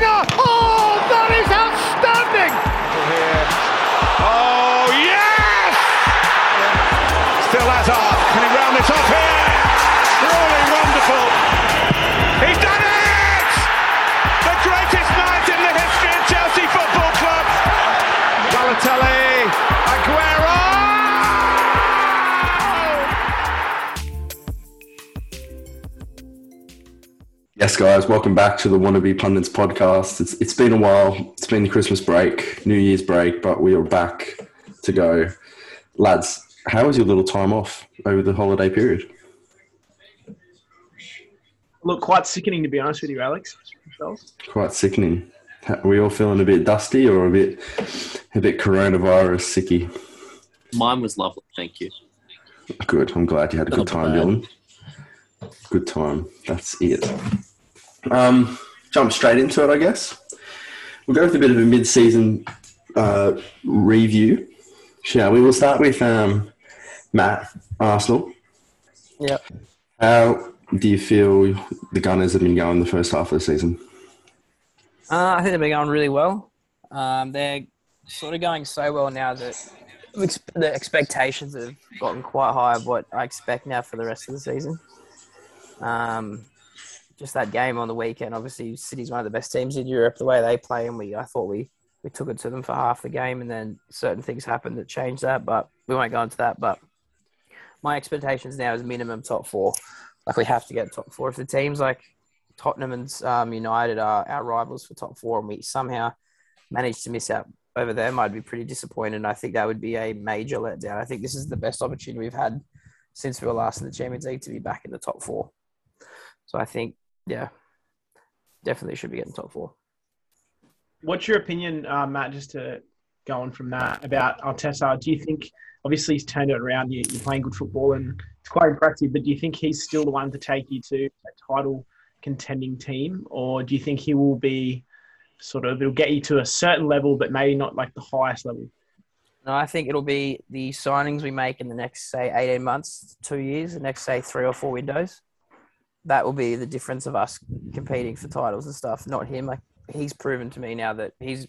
winger! Oh, Yes, guys, welcome back to the Wannabe Pundits podcast. It's, it's been a while. It's been the Christmas break, New Year's break, but we are back to go. Lads, how was your little time off over the holiday period? Look, quite sickening to be honest with you, Alex. Yourselves? Quite sickening. Are we all feeling a bit dusty or a bit a bit coronavirus sicky? Mine was lovely, thank you. Good. I'm glad you had a good time, bad. Dylan. Good time. That's it. Um, jump straight into it, I guess. We'll go with a bit of a mid-season uh, review, shall we? We'll start with um, Matt, Arsenal. Yep. How do you feel the Gunners have been going the first half of the season? Uh, I think they've been going really well. Um, they're sort of going so well now that the expectations have gotten quite high of what I expect now for the rest of the season. Um, just that game on the weekend, obviously, City's one of the best teams in Europe. The way they play, and we, I thought we, we took it to them for half the game, and then certain things happened that changed that. But we won't go into that. But my expectations now is minimum top four. Like we have to get top four. If the teams like Tottenham and um, United are our rivals for top four, and we somehow manage to miss out over them, I'd be pretty disappointed. I think that would be a major letdown. I think this is the best opportunity we've had since we were last in the Champions League to be back in the top four. So I think, yeah, definitely should be getting top four. What's your opinion, uh, Matt? Just to go on from that about Arteta, do you think obviously he's turned it around? You, you're playing good football and it's quite impressive, but do you think he's still the one to take you to a title contending team, or do you think he will be sort of it'll get you to a certain level, but maybe not like the highest level? No, I think it'll be the signings we make in the next, say, 18 months, two years, the next, say, three or four windows. That will be the difference of us competing for titles and stuff, not him. Like he's proven to me now that he's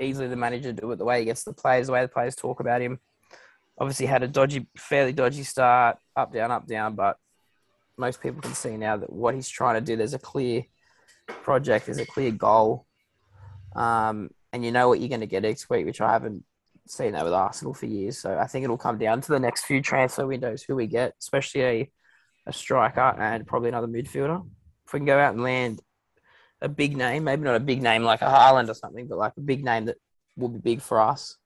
easily the manager to do it the way he gets the players, the way the players talk about him. Obviously had a dodgy, fairly dodgy start, up, down, up, down, but most people can see now that what he's trying to do, there's a clear project, there's a clear goal. Um, and you know what you're going to get next week, which I haven't seen that with Arsenal for years. So I think it'll come down to the next few transfer windows who we get, especially a, a striker and probably another midfielder. If we can go out and land a big name, maybe not a big name like a Haaland or something, but like a big name that will be big for us,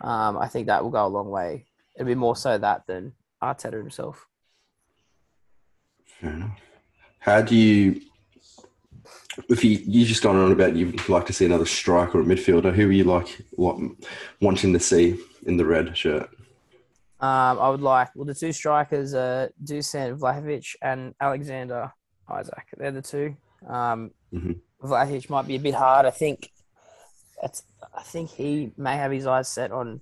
um, I think that will go a long way. It'll be more so that than Arteta himself. Fair enough. How do you, if you you just gone on about you'd like to see another striker or a midfielder, who are you like, like wanting to see in the red shirt? Um, I would like, well, the two strikers are Dusan Vlahovic and Alexander Isak. They're the two. Um, Mhm. Vlahovic might be a bit hard. I think I think he may have his eyes set on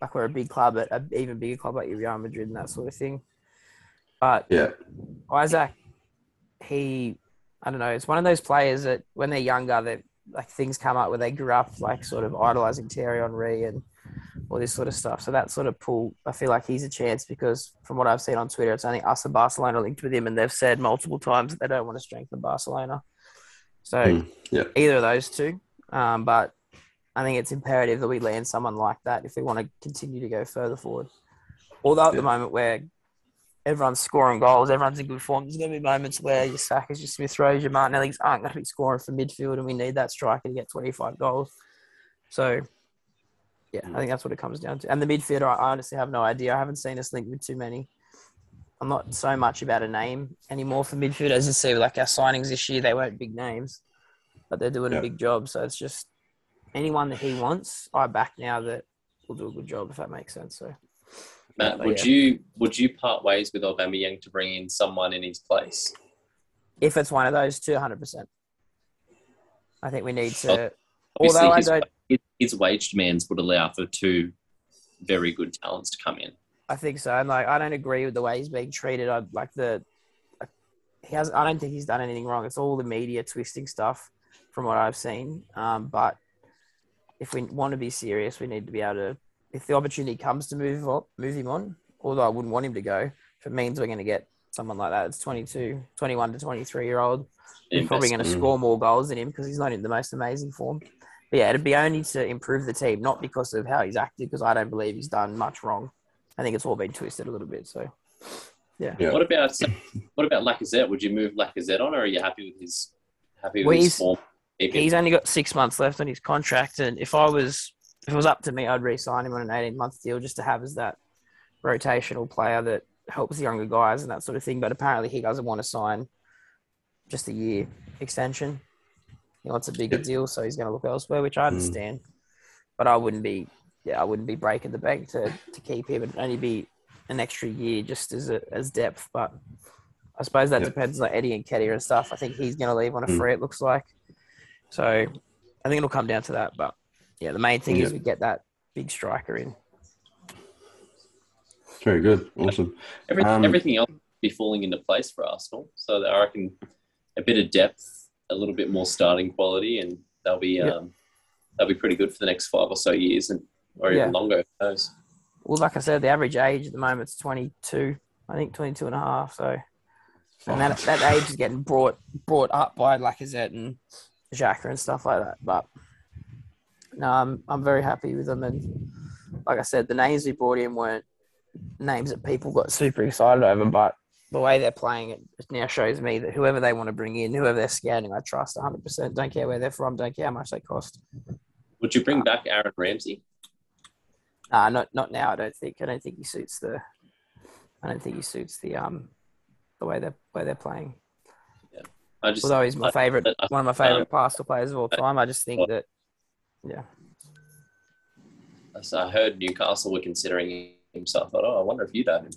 like we're a big club, at an even bigger club like Real Madrid and that sort of thing. But Yeah, Isaac, he, I don't know, it's one of those players that when they're younger, that like things come up where they grew up like sort of idolizing Thierry Henry and all this sort of stuff. So that sort of pull, I feel like he's a chance because from what I've seen on Twitter, it's only us and Barcelona linked with him, and they've said multiple times that they don't want to strengthen Barcelona. So Mm, yeah. either of those two, um, but I think it's imperative that we land someone like that if we want to continue to go further forward. Although at Yeah. the moment where everyone's scoring goals, everyone's in good form, there's going to be moments where your Sakas, your Smith Rowe, your Martinelli's aren't going to be scoring for midfield, and we need that striker to get 25 goals. So, yeah, I think that's what it comes down to. And the midfielder, I honestly have no idea. I haven't seen us linked with too many. I'm not so much about a name anymore for midfielders. You see, like our signings this year, they weren't big names, but they're doing Yeah. a big job. So it's just anyone that he wants, I back now that will do a good job, if that makes sense. So, Matt, But would yeah. you would you part ways with Aubameyang to bring in someone in his place? if it's one of those two, 100%. I think we need to. Obviously, Although I don't, his, wage demands would allow for two very good talents to come in. I think so. And like, I don't agree with the way he's being treated. I like the. He has. I don't think he's done anything wrong. It's all the media twisting stuff from what I've seen. Um, but if we want to be serious, we need to be able to. If the opportunity comes to move on, move him on, although I wouldn't want him to go, if it means we're going to get someone like that, it's 22, 21 to 23 year old, he's probably going to score more goals than him because he's not in the most amazing form. But yeah, it'd be only to improve the team, not because of how he's acted, because I don't believe he's done much wrong. I think it's all been twisted a little bit. So, Yeah. What about what about Lacazette? Would you move Lacazette on, or are you happy with his happy with Well, his he's- form? He's only got six months left on his contract, and if I was, if it was up to me, I'd re-sign him on an eighteen-month deal just to have as that rotational player that helps the younger guys and that sort of thing. But apparently, he doesn't want to sign just a year extension. He wants a bigger Yep. deal, so he's going to look elsewhere, which I understand. But I wouldn't be, yeah, I wouldn't be breaking the bank to, to keep him. It'd only be an extra year just as a, as depth. But I suppose that Yep. depends on Eddie and Ketty and stuff. I think he's going to leave on a Mm. free. It looks like. So I think it'll come down to that. But yeah, the main thing is we get that big striker in. Very good. Awesome. Everything, Um, everything else will be falling into place for Arsenal. So that I reckon a bit of depth, a little bit more starting quality, and they'll be Yep. um, they'll be pretty good for the next five or so years, and or even Yeah. longer. Who knows? Well, like I said, the average age at the moment is 22. I think 22 and a half. So, and that, that age is getting brought brought up by Lacazette and Xhaka and stuff like that. But no, I'm I'm very happy with them. And like I said, the names we brought in weren't names that people got super excited over, but the way they're playing it now shows me that whoever they want to bring in, whoever they're scouting, I trust 100%. Don't care where they're from, don't care how much they cost. Would you bring back Aaron Ramsey? Uh, not not now. I don't think. I don't think he suits the. I don't think he suits the um, the way they're way they're playing. I just Although he's my I- favorite, I- one of my favorite um, pastor players of all time. I just think that, yeah, so I heard Newcastle were considering him, so I thought, oh, I wonder if you'd have him.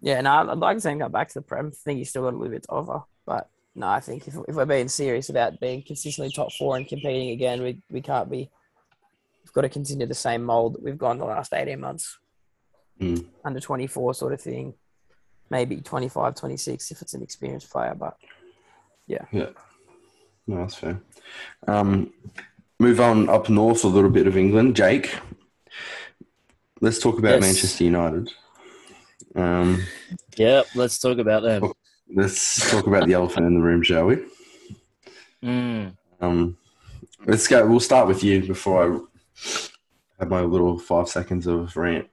Yeah. No, I'd like to see him go back to the Prem. I think he's still got a little bit to offer, but no, I think if, if we're being serious about being consistently top four and competing again, we we can't be. We've got to continue the same mold that we've gone the last eighteen months. Mm. Under twenty four sort of thing, maybe 25, 26 if it's an experienced player, but Yeah. Yeah. No, that's fair. Um, move on up north a little bit of England. Jake, let's talk about Yes. Manchester United. Um, Yep, let's talk about them. let's talk about the elephant in the room, shall we? Mm. Um, let's go. We'll start with you before I have my little five seconds of rant,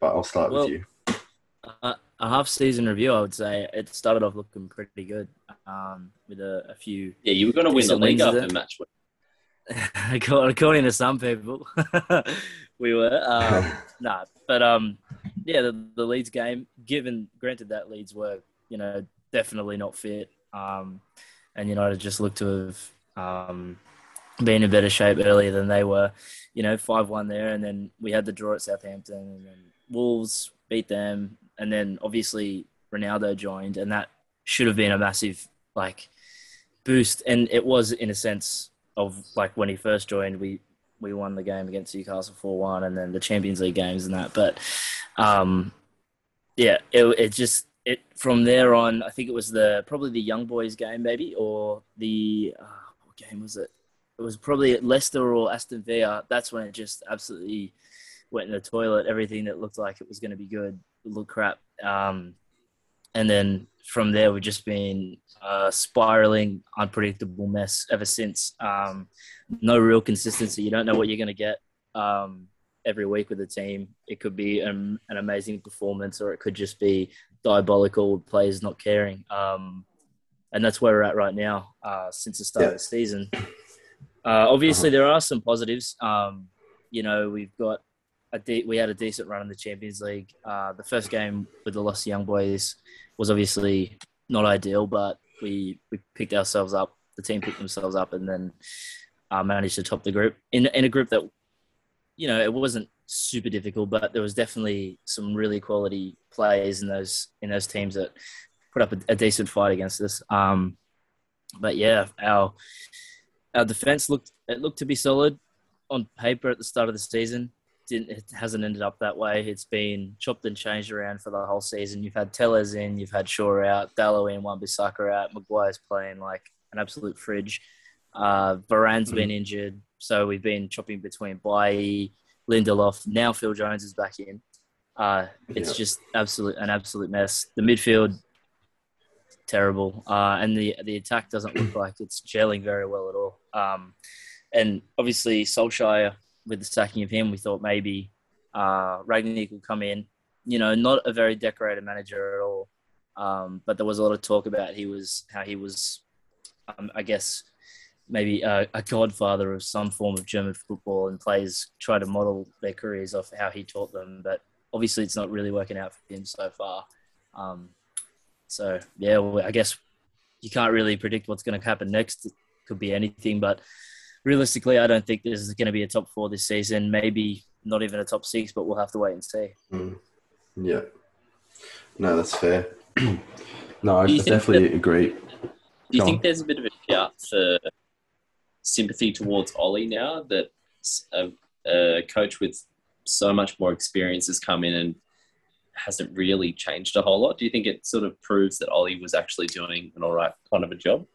but I'll start Well- with you. A, a half season review, I would say it started off looking pretty good um, with a, a few, Yeah, you were going to win the league wins, is after it? match. according according to some people, we were. Um, nah, but um, yeah, the, the Leeds game. Given granted that Leeds were, you know, definitely not fit, um, and United just looked to have um, been in better shape earlier than they were. You know, five one there, and then we had the draw at Southampton, and then Wolves beat them, and then obviously Ronaldo joined, and that should have been a massive like boost, and it was in a sense of like when he first joined, we we won the game against Newcastle four one, and then the Champions League games and that. But um, yeah, it it just it from there on. I think it was the probably the young boys game maybe, or the uh, what game was it? It was probably Leicester or Aston Villa. That's when it just absolutely went in the toilet. Everything that looked like it was going to be good looked crap. Um, and then from there, we've just been uh, spiraling, unpredictable mess ever since. Um, no real consistency. You don't know what you're going to get um, every week with the team. It could be an, an amazing performance, or it could just be diabolical players not caring. Um, and that's where we're at right now uh, since the start of the season. Uh, obviously, there are some positives. Um, you know, we've got a de- we had a decent run in the Champions League. Uh, the first game with the lost young boys was obviously not ideal, but we we picked ourselves up. The team picked themselves up, and then uh, managed to top the group in in a group that you know it wasn't super difficult, but there was definitely some really quality players in those in those teams that put up a, a decent fight against us. Um, but yeah, our our defense looked it looked to be solid on paper at the start of the season. Didn't it hasn't ended up that way. It's been chopped and changed around for the whole season. You've had Telles in, you've had Shaw out, Dalot in, Wan Bissaka out, Maguire's playing like an absolute fridge. Uh, Varane's been injured, so we've been chopping between Bailly, Lindelof. Now Phil Jones is back in. Uh, it's Yeah. just absolute an absolute mess. The midfield terrible, uh, and the the attack doesn't look like it's gelling very well at all. Um, and obviously Solskjaer with the sacking of him, we thought maybe uh, Rangnick will come in. You know, not a very decorated manager at all. Um, but there was a lot of talk about he was how he was, um, I guess, maybe a, a godfather of some form of German football, and players try to model their careers off how he taught them. But obviously, it's not really working out for him so far. Um, so yeah, well, I guess you can't really predict what's going to happen next. It could be anything, but realistically, I don't think this is going to be a top four this season. Maybe not even a top six, but we'll have to wait and see. Mm. Yeah. No, that's fair. no, I Do you think definitely agree. Do you Go think on. there's a bit of a shout for sympathy towards Ole now that a, a coach with so much more experience has come in and hasn't really changed a whole lot? Do you think it sort of proves that Ole was actually doing an all right kind of a job?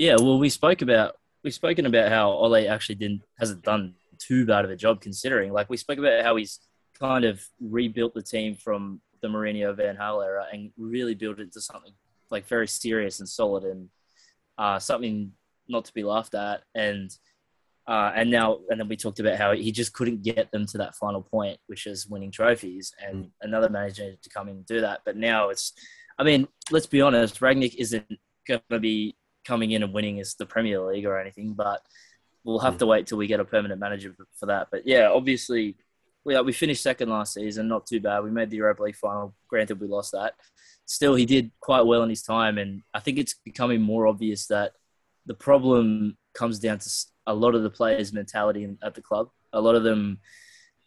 Yeah, well, we spoke about we've spoken about how Ole actually didn't hasn't done too bad of a job considering. Like we spoke about how he's kind of rebuilt the team from the Mourinho Van Gaal era and really built it into something like very serious and solid and uh, something not to be laughed at. And uh, and now and then we talked about how he just couldn't get them to that final point, which is winning trophies. And another manager needed to come in and do that. But now it's, I mean, let's be honest, Rangnick isn't going to be coming in and winning as the Premier League or anything, but we'll have to wait till we get a permanent manager for- that. But yeah, obviously, we, we finished second last season, not too bad. We made the Europa League final. Granted, we lost that. Still, he did quite well in his time, and I think it's becoming more obvious that the problem comes down to a lot of the players' mentality at the club. A lot of them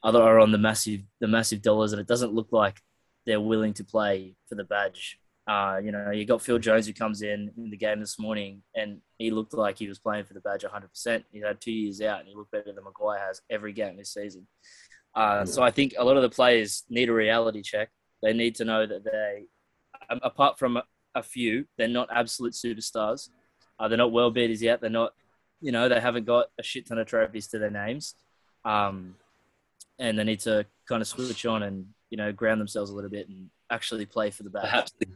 are on the massive the massive dollars, and it doesn't look like they're willing to play for the badge. Uh, you know, you got Phil Jones who comes in in the game this morning, and he looked like he was playing for the badge 100%. He had two years out, and he looked better than Maguire has every game this season. Uh, so I think a lot of the players need a reality check. They need to know that they, um, apart from a, few, they're not absolute superstars. Uh, they're not world beaters yet. They're not, you know, they haven't got a shit ton of trophies to their names. Um, and they need to kind of switch on and, you know, ground themselves a little bit and actually play for the badge. Perhaps the,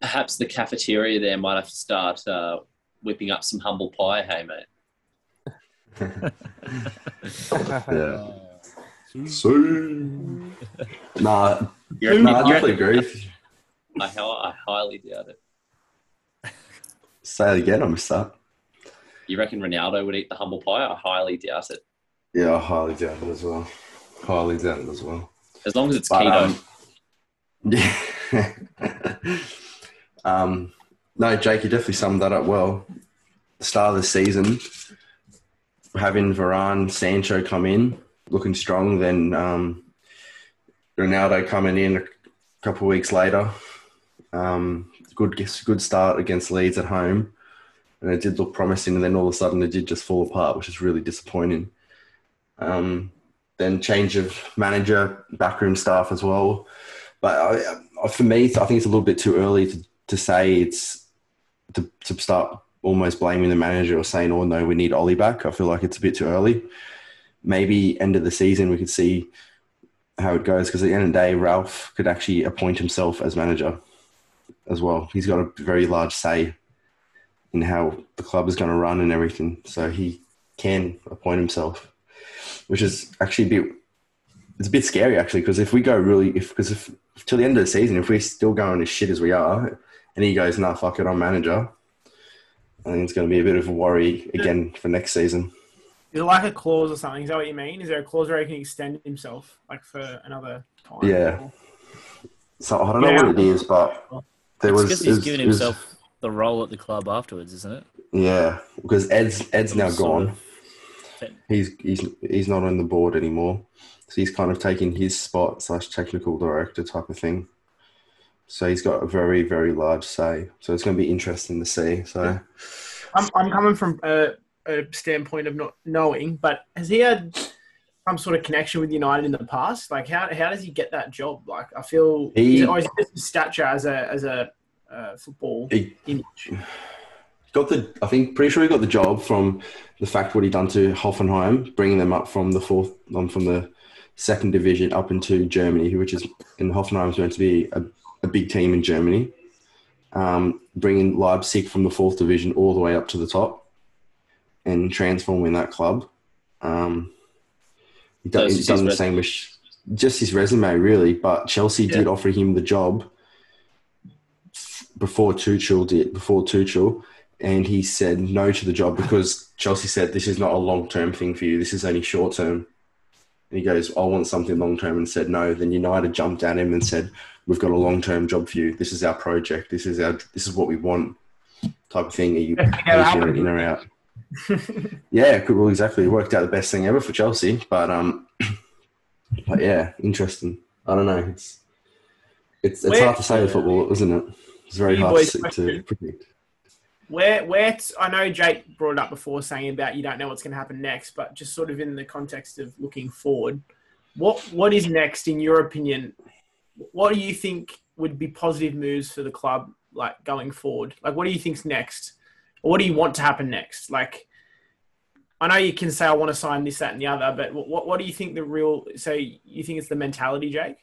perhaps the cafeteria there might have to start uh, whipping up some humble pie. Hey, mate. Yeah. So, nah, You reckon, nah, I definitely agree. I, I highly doubt it. Say it again, I missed that. You reckon Ronaldo would eat the humble pie? I highly doubt it. Yeah, I highly doubt it as well. Highly doubt it as well. As long as it's But, keto. um, yeah. Um, no, Jake, you definitely summed that up well. The start of the season, having Varane, Sancho come in, looking strong, then um, Ronaldo coming in a couple weeks later. Um, good, good start against Leeds at home, and it did look promising. And then all of a sudden, it did just fall apart, which is really disappointing. Um, then change of manager, backroom staff as well. But I- for me, I think it's a little bit too early to, to say it's to, to start almost blaming the manager or saying, "Oh no, we need Ole back." I feel like it's a bit too early. Maybe end of the season we could see how it goes because at the end of the day, Ralph could actually appoint himself as manager as well. He's got a very large say in how the club is going to run and everything, so he can appoint himself, which is actually a bit it's a bit scary actually because if we go really if because if till the end of the season if we're still going as shit as we are and he goes nah fuck it I'm manager I think it's going to be a bit of a worry again for next season Is it like a clause or something? Is that what you mean? Is there a clause where he can extend himself, like for another time? Yeah. so I don't know Yeah. what it is but there It's was because he's was- given was- himself the role at the club afterwards, isn't it? yeah because Ed's Ed's now gone he's he's he's not on the board anymore so he's kind of taking his spot slash technical director type of thing so he's got a very very large say so it's going to be interesting to see so I'm, I'm coming from a, a standpoint of not knowing, but has he had some sort of connection with United in the past? Like, how, how does he get that job? Like, I feel, He- is it, or is it just his stature as a as a uh, football he, image? got the. I think pretty sure he got the job from the fact what he done to Hoffenheim, bringing them up from the fourth, um, from the second division up into Germany, which is in Hoffenheim is meant to be a, a big team in Germany. Um, bringing Leipzig from the fourth division all the way up to the top, and transforming that club. Um, he So done, it's he's done his the same with just his resume, really. But Chelsea did offer him the job before Tuchel did. Before Tuchel, and he said no to the job because Chelsea said this is not a long term thing for you. This is only short term. And he goes, I want something long term, and said no. Then United jumped at him and said, "We've got a long term job for you. This is our project. This is our. This is what we want." Type of thing. Are you Best thing ever patient happened. in or out? yeah, well, exactly. It worked out the best thing ever for Chelsea, but um, but yeah, interesting. I don't know. It's it's it's Where- hard to say with football, isn't it? It's very hard to, to predict. Where, where t- I know Jake brought it up before, saying about you don't know what's going to happen next, but just sort of in the context of looking forward, what what is next in your opinion? What do you think would be positive moves for the club, like going forward? Like, what do you think's next? Or what do you want to happen next? Like, I know you can say I want to sign this, that, and the other, but what what do you think the real? So you think it's the mentality, Jake?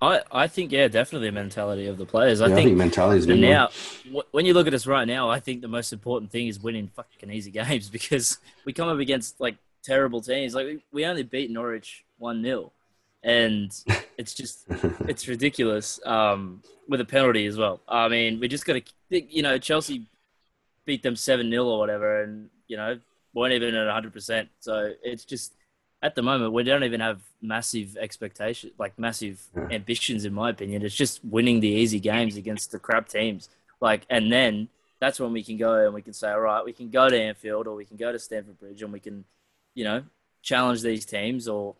I, I think yeah, definitely the mentality of the players. I Yeah, think mentality is But now, wh- when you look at us right now, I think the most important thing is winning fucking easy games because we come up against like terrible teams. Like we, we only beat Norwich one 0 and it's just it's ridiculous. Um, with a penalty as well. I mean, we just got to, you know, Chelsea beat them seven 0 or whatever, and you know weren't even at hundred percent. So it's just at the moment we don't even have massive expectations, like massive Yeah. ambitions, in my opinion. It's just winning the easy games against the crap teams. Like, and then that's when we can go and we can say, all right, we can go to Anfield or we can go to Stamford Bridge and we can, you know, challenge these teams or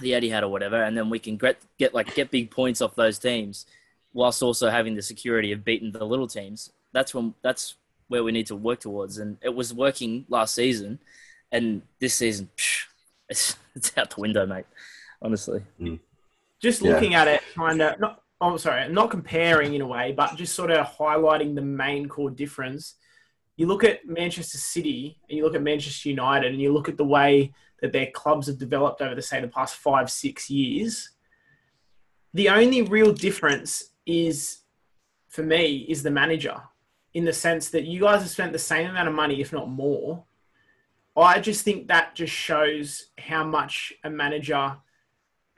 the Etihad or whatever, and then we can get, get like get big points off those teams, whilst also having the security of beating the little teams. That's when that's where we need to work towards, and it was working last season, and this season, psh, it's it's out the window, mate. Honestly, hmm. just Yeah. looking at it, kind of not. Oh, sorry, not comparing in a way, but just sort of highlighting the main core difference. You look at Manchester City and you look at Manchester United, and you look at the way that their clubs have developed over the say the past five, six years. The only real difference is, for me, is the manager, in the sense that you guys have spent the same amount of money, if not more. I just think that just shows how much a manager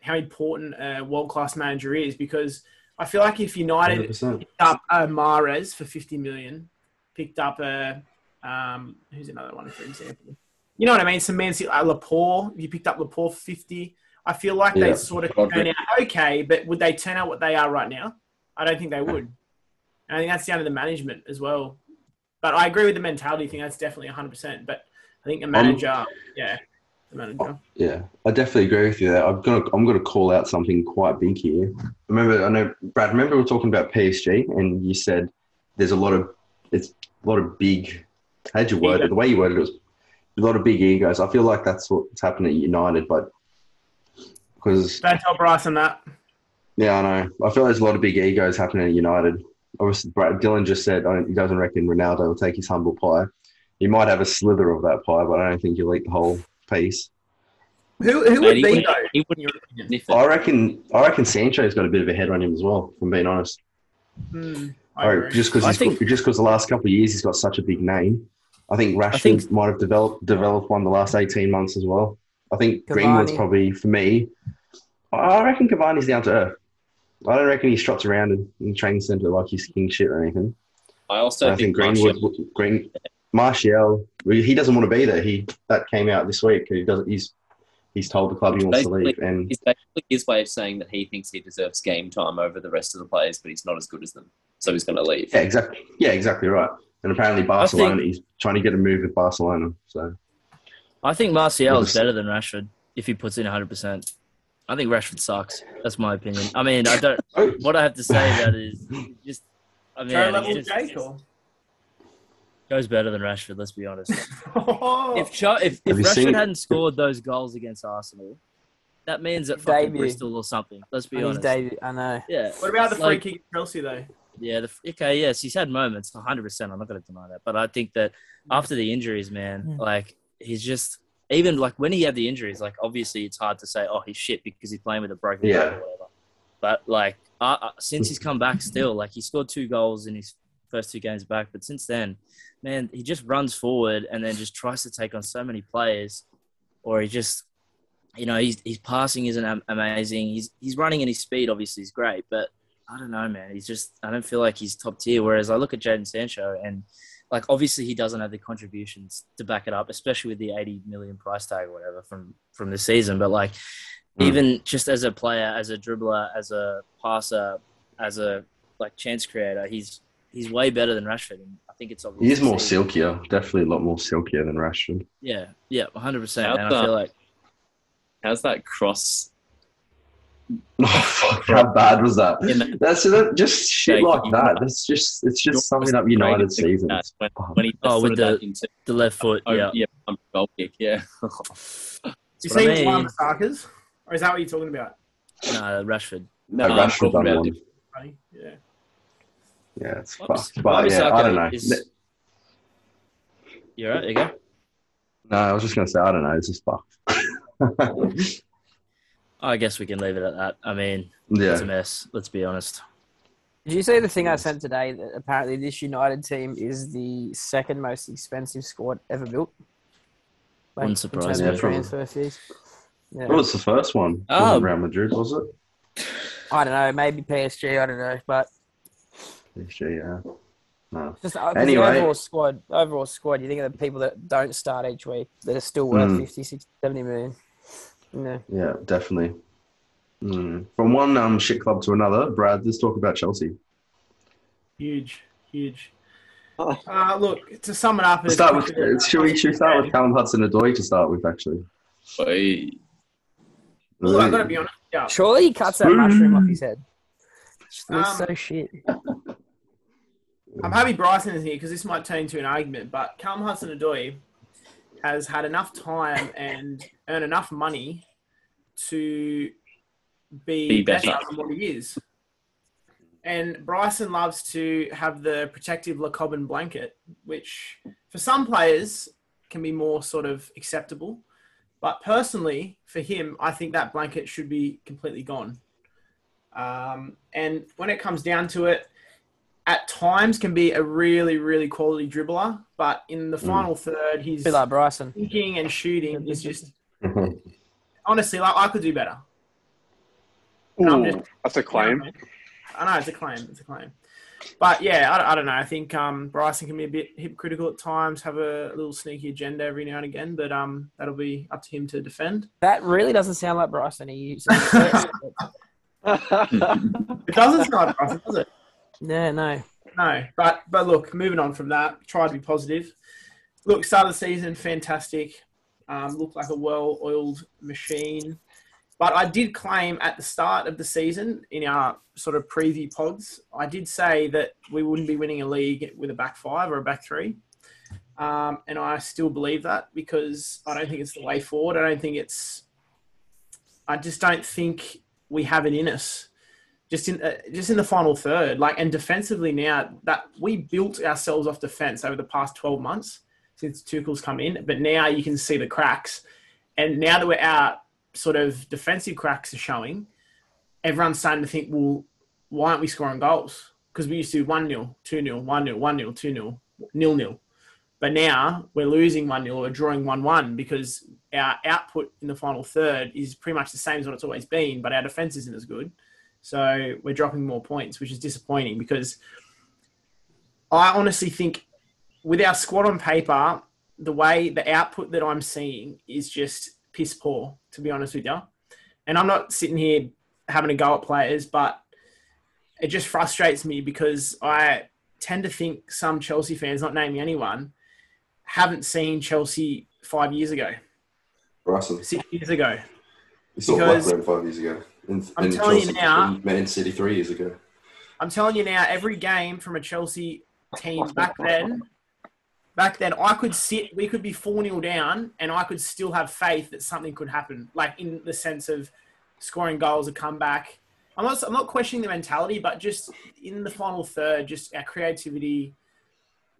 how important a world class manager is because I feel like if United 100%. picked up a Mahrez for 50 million, picked up a um, who's another one for example, you know what I mean? Some Man City, uh, Laporte, if you picked up Laporte for 50, I feel like Yeah. they sort of turn out okay, but would they turn out what they are right now? I don't think they would. And I think that's down to the management as well. But I agree with the mentality thing. That's definitely 100%. But I think a manager, yeah, the manager. Yeah, I definitely agree with you there. I'm gonna I'm gonna call out something quite big here. Remember, I know Brad. Remember, we were talking about PSG, and you said there's a lot of it's a lot of big. How'd you word it? The way you worded it was a lot of big egos. I feel like that's what's happening at United, but because Don't tell Bryson that. yeah, I know. I feel there's a lot of big egos happening at United. Obviously, Brad Dylan just said I he doesn't reckon Ronaldo will take his humble pie. He might have a slither of that pie, but I don't think he'll eat the whole piece. Who, who Mate, would be wouldn't- though? he wouldn't your opinion? sniff it. I reckon. I reckon Sancho's got a bit of a head on him as well. If I'm being honest. Hmm, I Oh, agree. just because I he's think- just because the last couple of years he's got such a big name. I think Rashford think- might have developed developed one the last eighteen months as well. I think Greenwood's probably for me. I reckon Cavani's down to earth. I don't reckon he struts around in, in the training centre like he's king shit or anything. I also I think think Greenwood, Martial, Green, Martial, he doesn't want to be there. He that came out this week. He doesn't. He's he's told the club he wants to Basically- leave, and is basically his way of saying that he thinks he deserves game time over the rest of the players, but he's not as good as them, so he's going to leave. yeah, exactly. Yeah, exactly right. And apparently Barcelona, he's trying to get a move with Barcelona. So I think Martial is better than Rashford if he puts in 100%. I think Rashford sucks. That's my opinion. I mean, I don't. Oh. What I have to say about it is just. I mean, it's level just, Jake or? goes better than Rashford. Let's be honest. Oh, If Cho- if, if Rashford seen- hadn't scored those goals against Arsenal, that means that fucking Debut. Bristol or something. Let's be On his honest. debut, I know. Yeah. what about the free Like, kick at Chelsea though? Yeah, the, okay, yes, he's had moments, 100%. I'm not going to deny that. But I think that after the injuries, man, Yeah. like, he's just, even like when he had the injuries, like, obviously it's hard to say, oh, he's shit because he's playing with a broken Yeah. leg or whatever. But, like, uh, uh, since he's come back still, like, he scored two goals in his first two games back. But since then, man, he just runs forward and then just tries to take on so many players, or he just, you know, he's, his passing isn't amazing. He's, he's running and his speed, obviously, is great. But I don't know, man. He's just I don't feel like he's top tier. Whereas I look at Jaden Sancho and like obviously he doesn't have the contributions to back it up, especially with the 80 million price tag or whatever from from the season. But like Mm. even just as a player, as a dribbler, as a passer, as a like chance creator, he's he's way better than Rashford. And I think it's obvious. He is more silkier, definitely a lot more silkier than Rashford. Yeah, yeah, 100. percent And I feel like How's that cross? Oh, fuck, how bad was that? The- That's that, just shit like that. That's just it's just summing up United seasons. When, when he Oh, with the- into, the left foot. oh, Yeah, yeah, um, goal kick, yeah. You what I seen mean. Wan Bissaka's? Or is that what you're talking about? no, Rashford. No, I'm Rashford talking done about one. Buddy? Yeah. Yeah, it's fucked. But yeah, I don't know. Is- You're right. There you go. No, I was just gonna say I don't know. It's just fucked. I guess we can leave it at that. I mean, it's a mess. Let's be honest. Did you see the thing I sent today that apparently this United team is the second most expensive squad ever built? Wouldn't in surprise terms me. Yeah, probably. transfer fees. Yeah. what was the first one? Oh. Wasn't Real Madrid was it? I don't know, maybe PSG, I don't know, but PSG, yeah. No. just uh, 'cause Anyway. the overall squad, overall squad, you think of the people that don't start each week that are still worth Mm. fifty, sixty, seventy million. 50, 60, 70 million. Yeah. Yeah, definitely. Mm. From one um, shit club to another, Brad, let's talk about Chelsea. Huge, huge. Oh. Uh, look, to sum it up, Let's as start with, quickly as- should, we, should we start with Callum Hudson-Odoi to start with, actually? Oi. Look, I've got to be honest. Yeah. Surely he cuts that mushroom off his head. Just looks Um, so shit. I'm happy Bryson is here because this might turn into an argument, but Callum Hudson-Odoi has had enough time and earn enough money to be, Be better. better. than what he is. And Bryson loves to have the protective Lacobin blanket, which for some players can be more sort of acceptable. But personally, for him, I think that blanket should be completely gone. Um, and when it comes down to it, at times can be a really, really quality dribbler, but in the final third, he's like Bryson. thinking and shooting is just honestly like I could do better. And I'm just- That's a claim. I know it's a claim. It's a claim. But yeah, I, I don't know. I think um, Bryson can be a bit hypocritical at times, have a little sneaky agenda every now and again. But um, that'll be up to him to defend. That really doesn't sound like Bryson. He uses It doesn't sound like Bryson, does it? Yeah, no. No, but but look, moving on from that, try to be positive. Look, start of the season, fantastic. Um, looked like a well-oiled machine. But I did claim at the start of the season in our sort of preview pods, I did say that we wouldn't be winning a league with a back five or a back three. Um, and I still believe that because I don't think it's the way forward. I don't think it's. I just don't think we have it in us just in uh, just in the final third. Like and defensively now that we built ourselves off defense over the past twelve months since Tuchel's come in, but now you can see the cracks. And now that we're out, sort of defensive cracks are showing. Everyone's starting to think, well, why aren't we scoring goals? Because we used to 1 0, 2 0, 1 0, 1 0, 2 0, nil nil. But now we're losing 1 0 or drawing 1 1 because our output in the final third is pretty much the same as what it's always been, but our defense isn't as good. So we're dropping more points, which is disappointing because I honestly think with our squad on paper, the way the output that I'm seeing is just piss poor, to be honest with you. And I'm not sitting here having a go at players, but it just frustrates me because I tend to think some Chelsea fans, not naming anyone, haven't seen Chelsea five years ago, Bryson. six years ago. You saw Blackburn five years ago. In, I'm in telling you now- Man City three years ago. I'm telling you now, every game from a Chelsea team back then, back then, I could sit, we could be 4 0 down, and I could still have faith that something could happen. Like in the sense of scoring goals, a comeback, I'm not I'm not questioning the mentality, but just in the final third, just our creativity,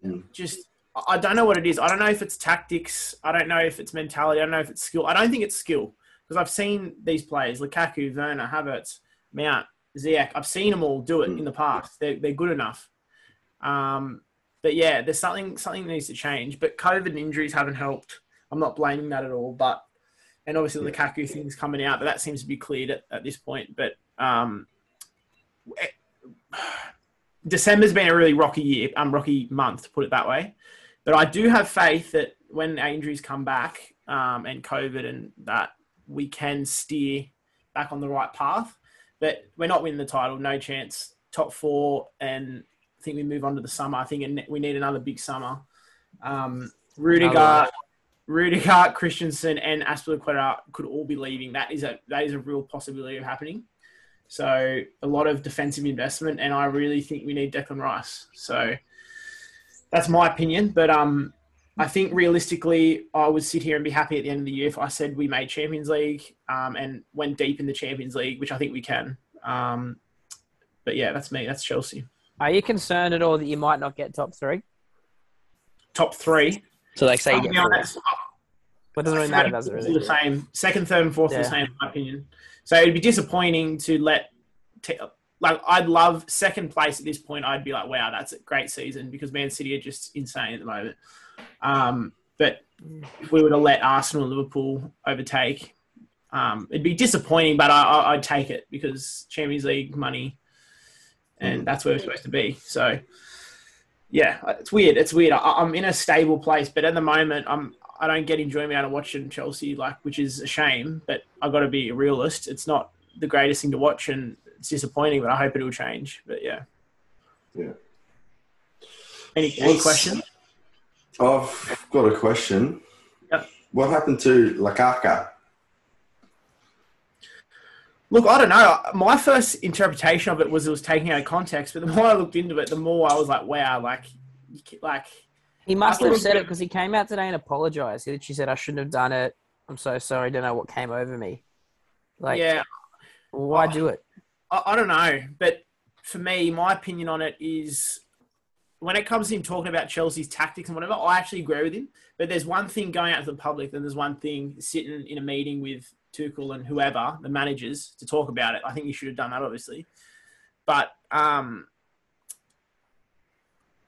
Mm. just I don't know what it is. I don't know if it's tactics. I don't know if it's mentality. I don't know if it's skill. I don't think it's skill because I've seen these players: Lukaku, Werner, Havertz, Mount, Ziyech. I've seen them all do it in the past. They're they're good enough. Um, but yeah, there's something something that needs to change. But COVID and injuries haven't helped. I'm not blaming that at all. But and obviously the Lukaku thing's coming out, but that seems to be cleared at, at this point. But um, it- December's been a really rocky year, um, rocky month to put it that way. But I do have faith that when our injuries come back um, and COVID and that, we can steer back on the right path. But we're not winning the title, no chance. Top four, and I think we move on to the summer. I think we need another big summer. Um, Rudiger, Rudiger, Christensen, and Azpilicueta could all be leaving. That is a that is a real possibility of happening. So a lot of defensive investment, and I really think we need Declan Rice. So that's my opinion. But um, I think realistically, I would sit here and be happy at the end of the year if I said we made Champions League um, and went deep in the Champions League, which I think we can. Um, but yeah, that's me. That's Chelsea. Are you concerned at all that you might not get top three? Top three. So like say I'll you get be honest, But doesn't really matter, does it All really? the same. Second, third, and fourth are Yeah. the same, in my opinion. So it'd be disappointing to let. T- like I'd love second place at this point. I'd be like, wow, that's a great season because Man City are just insane at the moment. Um, but if we were to let Arsenal and Liverpool overtake, um, it'd be disappointing. But I, I, I'd take it because Champions League money, and that's where we're supposed to be. So yeah, it's weird. It's weird. I, I'm in a stable place, but at the moment, I'm I don't get enjoyment out of watching Chelsea, like which is a shame. But I've got to be a realist. It's not the greatest thing to watch, and it's disappointing. But I hope it will change. But yeah. Yeah. Any, any questions? I've got a question. Yep. What happened to Lakaka? Look, I don't know. My first interpretation of it was it was taking out of context, but the more I looked into it, the more I was like, wow, like, like He must have said it because he came out today and apologized. He literally said, "I shouldn't have done it. I'm so sorry. Don't know what came over me." Like, yeah, why Oh. do it? I, I don't know, but for me, my opinion on it is when it comes to him talking about Chelsea's tactics and whatever, I actually agree with him. But there's one thing going out to the public, and there's one thing sitting in a meeting with Tuchel and whoever, the managers, to talk about it. I think you should have done that, obviously. But um,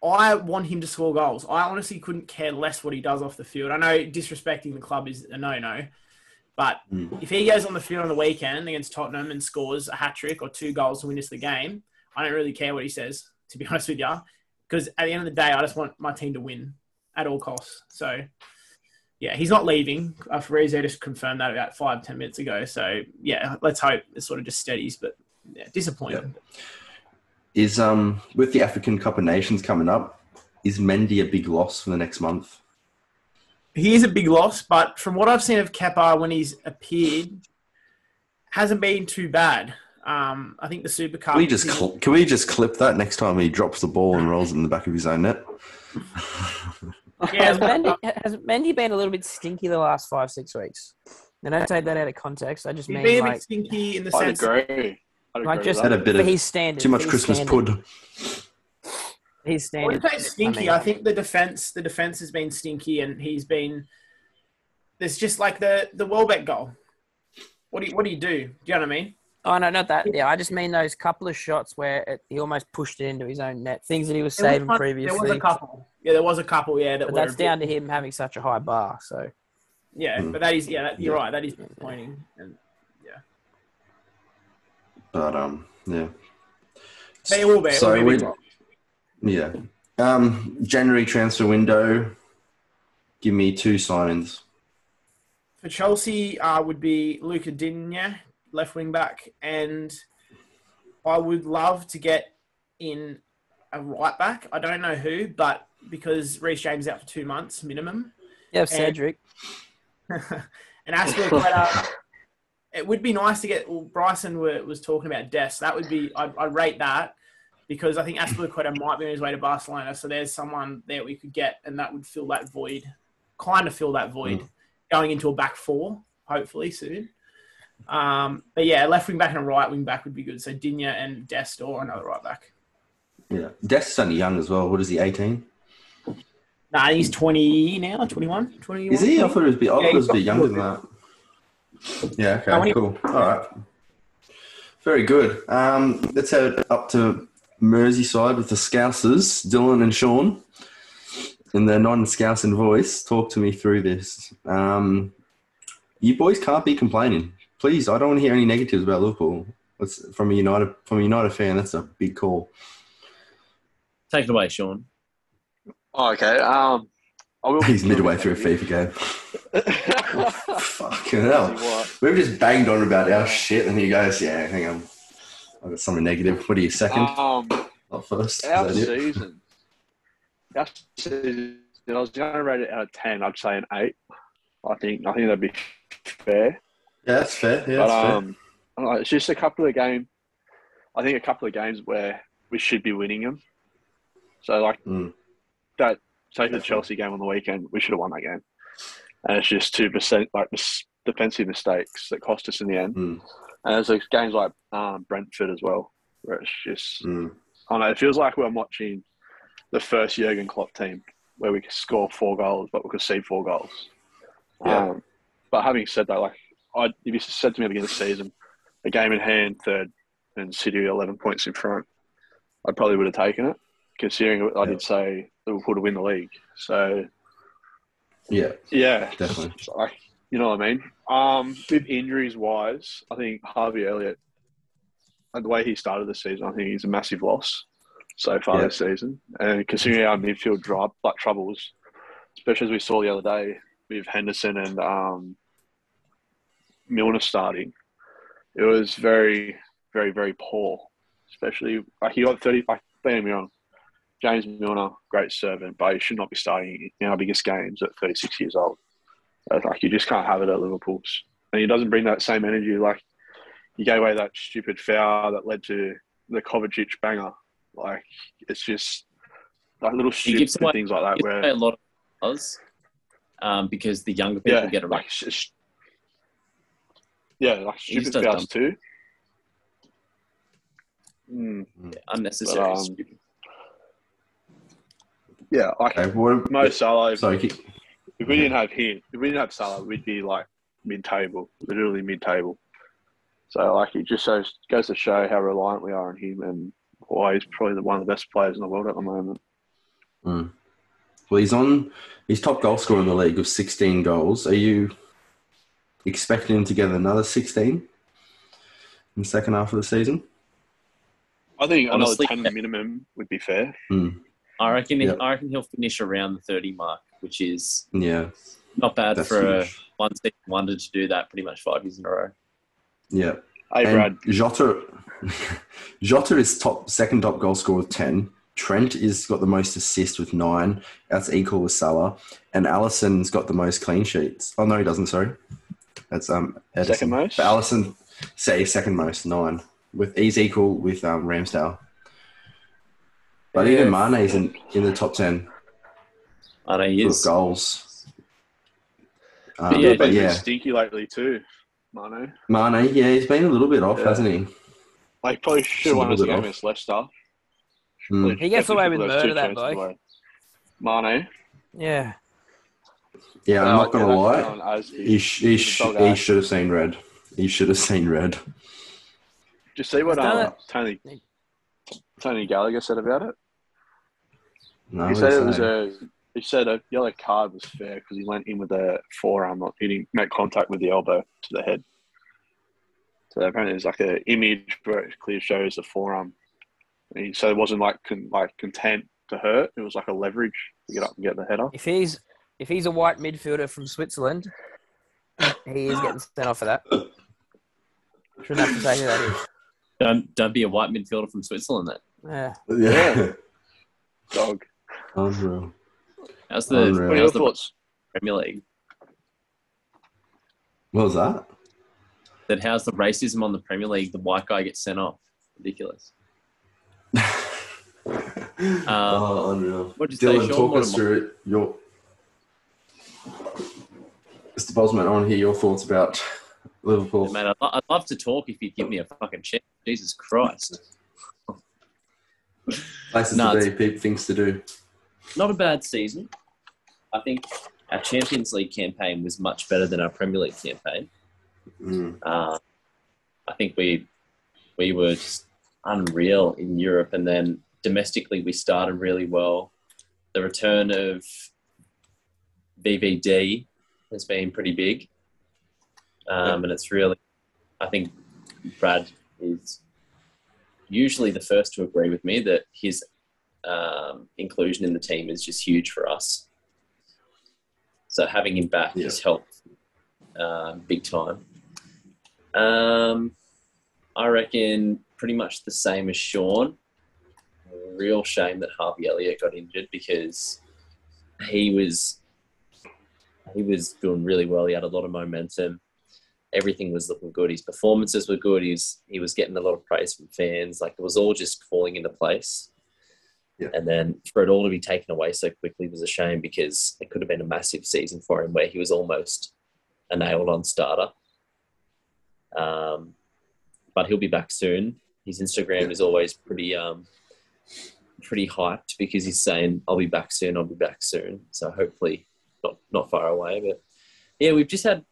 I want him to score goals. I honestly couldn't care less what he does off the field. I know disrespecting the club is a no-no, but Mm. if he goes on the field on the weekend against Tottenham and scores a hat trick or two goals to win us the game, I don't really care what he says, to be honest with you, because at the end of the day, I just want my team to win at all costs. So, yeah, he's not leaving. Uh, Fabrizio just confirmed that about five, ten minutes ago. So, yeah, let's hope it sort of just steadies, but yeah, disappointing. Is um with the African Cup of Nations coming up, is Mendy a big loss for the next month? He is a big loss, but from what I've seen of Kepa when he's appeared, hasn't been too bad. Um, I think the Super Cup. Can we just cl- can we just clip that next time he drops the ball and rolls it in the back of his own net? yeah, Has Mendy, has Mendy been a little bit stinky the last five, six weeks? And don't take that out of context. I just he's mean been a like, bit stinky in the I'd sense. agree. I'd like agree just Had a bit of his standard. too much Christmas standard, pud. His I standard. say stinky. I I, think the defense, the defense has been stinky, and he's been. There's just like the the Welbeck goal. What do you what do you do? Do you know what I mean? Oh no, not that. Yeah, I just mean those couple of shots where it, he almost pushed it into his own net. Things that he was There was saving previously. There was a couple. Yeah, there was a couple. Yeah, that But that's down to him having such a high bar. So Yeah, Mm. but that is yeah. That, you're Yeah. right. That is disappointing. And yeah. But um, yeah. but it will be. So will be a we, yeah. Um, January transfer window. Give me two signings. for Chelsea uh, would be Luca Digne, left wing back, and I would love to get in a right back. I don't know who, but because Reece James is out for two months minimum, yeah, And- Cedric. and Azpilicueta, it would be nice to get. Well, Bryson were, was talking about Des. That would be. I'd, I'd rate that because I think Azpilicueta might be on his way to Barcelona. So there's someone there we could get, and that would fill that void, kind of fill that void, mm. going into a back four, hopefully soon. Um, but yeah, left wing back and a right wing back would be good. So Digne and Dest or another right back. Yeah. Dest's only young as well. What is he, 18? Nah, he's 20 now, 21, 21. Is he? I thought it was a bit, Yeah, was a bit younger than that. Yeah, okay, many- cool. All right. Very good. Um, let's head up to Merseyside with the Scousers, Dylan and Sean. In their non-Scousing voice, talk to me through this. Um, you boys can't be complaining. Please, I don't want to hear any negatives about Liverpool. That's, from a United from a United fan, that's a big call. Take it away, Sean. Oh, okay. Um, I will. He's midway through a. FIFA game. Fucking hell. What? We've just banged on about our shit, and he goes, "Yeah, hang on, I've got something negative." What are you second? Um, Not first. Is our that it? season. Our season. I was going to rate it out of ten. I'd say an eight. I think. I think that'd be fair. Yeah, that's fair. Yeah, but that's um, don't know, it's just a couple of games. I think a couple of games where we should be winning them. So like Mm. that, take the Chelsea game on the weekend. We should have won that game, and it's just two percent like mis- defensive mistakes that cost us in the end. Mm. And there's like games like um, Brentford as well, where it's just Mm. I don't know. It feels like we're watching the first Jurgen Klopp team where we could score four goals, but we could see four goals. Yeah. Um, but having said that, like I, if you said to me at the beginning of the season, a game in hand, third, and City eleven points in front, I probably would have taken it, considering I did say Liverpool to win the league. So Yeah, yeah, definitely. like, you know what I mean? Um, with injuries wise, I think Harvey Elliott, and the way he started the season, I think he's a massive loss so far Yeah. this season. And considering our midfield drop, like troubles, especially as we saw the other day with Henderson and um, Milner starting, it was very, very, very poor. Especially like he got thirty. Like, don't get me wrong, James Milner, great servant, but he should not be starting in our biggest games at 36 years old. Uh, Like you just can't have it at Liverpool's, and he doesn't bring that same energy. Like he gave away that stupid foul that led to the Kovacic banger. Like it's just like little stupid away- things like that. Where a lot of us, um, because the younger people yeah, get around. like yeah, like stupid does fouls too. Mm, unnecessary. But, um, yeah, like Okay, what, Mo Salah. sorry, keep, If we didn't have him, if we didn't have Salah, we'd be like mid-table, literally mid-table. So like it just shows goes to show how reliant we are on him and why he's probably the, one of the best players in the world at the moment. well, he's on. He's top goal scorer in the league with 16 goals. Are you expecting him to get another 16 in the second half of the season? I think Honestly, another ten minimum would be fair. Hmm. I reckon. yeah. I reckon he'll finish around the thirty mark, which is Yeah, not bad that's for a one season wonder to do that pretty much five years in a row. Yeah. Hey Brad, And Jota, Jota is top second top goal scorer with ten. Trent is got the most assists with nine. That's equal with Salah. And Alisson's got the most clean sheets. Oh no, he doesn't. Sorry, that's um Ederson. Second most? But Alisson, say second most nine. With he's equal with um, Ramsdale. But Yeah. even Mane's in, in the top ten I know he with is. goals. Um, yeah, he's but been yeah, stinky lately too, Mano. Mane, yeah, he's been a little bit off, Yeah. hasn't he? Like probably should have won Just a us a little game against Leicester. Mm. He gets away with murder, that chances bloke. Mane. Yeah. Yeah, I'm Oh, not gonna yeah, lie. that's going as- He, he, he's a sh- dog he should have seen red. He should have seen red. Did you see what He's done uh. Tony Tony Gallagher said about it? No, he said it was a. He said a yellow card was fair because he went in with a forearm, not hitting, make contact with the elbow to the head. So apparently, there's like an image where it clearly shows the forearm. And he, so it wasn't like con, like content to hurt; it was like a leverage to get up and get the header. If he's if he's a white midfielder from Switzerland, he is getting sent off for that. Shouldn't have to say who that is. Don't don't be a white midfielder from Switzerland. Then Yeah. Yeah. Dog. Unreal. how's the Unreal. What are your the thoughts? Premier League? What was that? That how's the racism on the Premier League? The white guy gets sent off. Ridiculous. oh, unreal. Um, what'd you say, Dylan, Sean? talk What us through it. Your Mr. Bosman, I want to hear your thoughts about Liverpool. Man, I'd, lo- I'd love to talk if you'd give me a fucking chance. Jesus Christ. Places No, to be, people, things to do. Not a bad season. I think our Champions League campaign was much better than our Premier League campaign. Mm. Uh, I think we we were just unreal in Europe, and then domestically we started really well. The return of VVD has been pretty big, um, and it's really. I think Brad is usually the first to agree with me that his um, inclusion in the team is just huge for us. So having him back Yeah. has helped uh, big time. Um, I reckon pretty much the same as Sean. Real shame that Harvey Elliott got injured because he was he was doing really well. He had a lot of momentum. Everything was looking good. His performances were good. He's he was getting a lot of praise from fans. Like it was all just falling into place. Yeah. And then for it all to be taken away so quickly was a shame because it could have been a massive season for him where he was almost a nailed on starter. Um, but he'll be back soon. His Instagram is always pretty um, pretty hyped because he's saying, "I'll be back soon. I'll be back soon." So hopefully, not not far away. But yeah, we've just had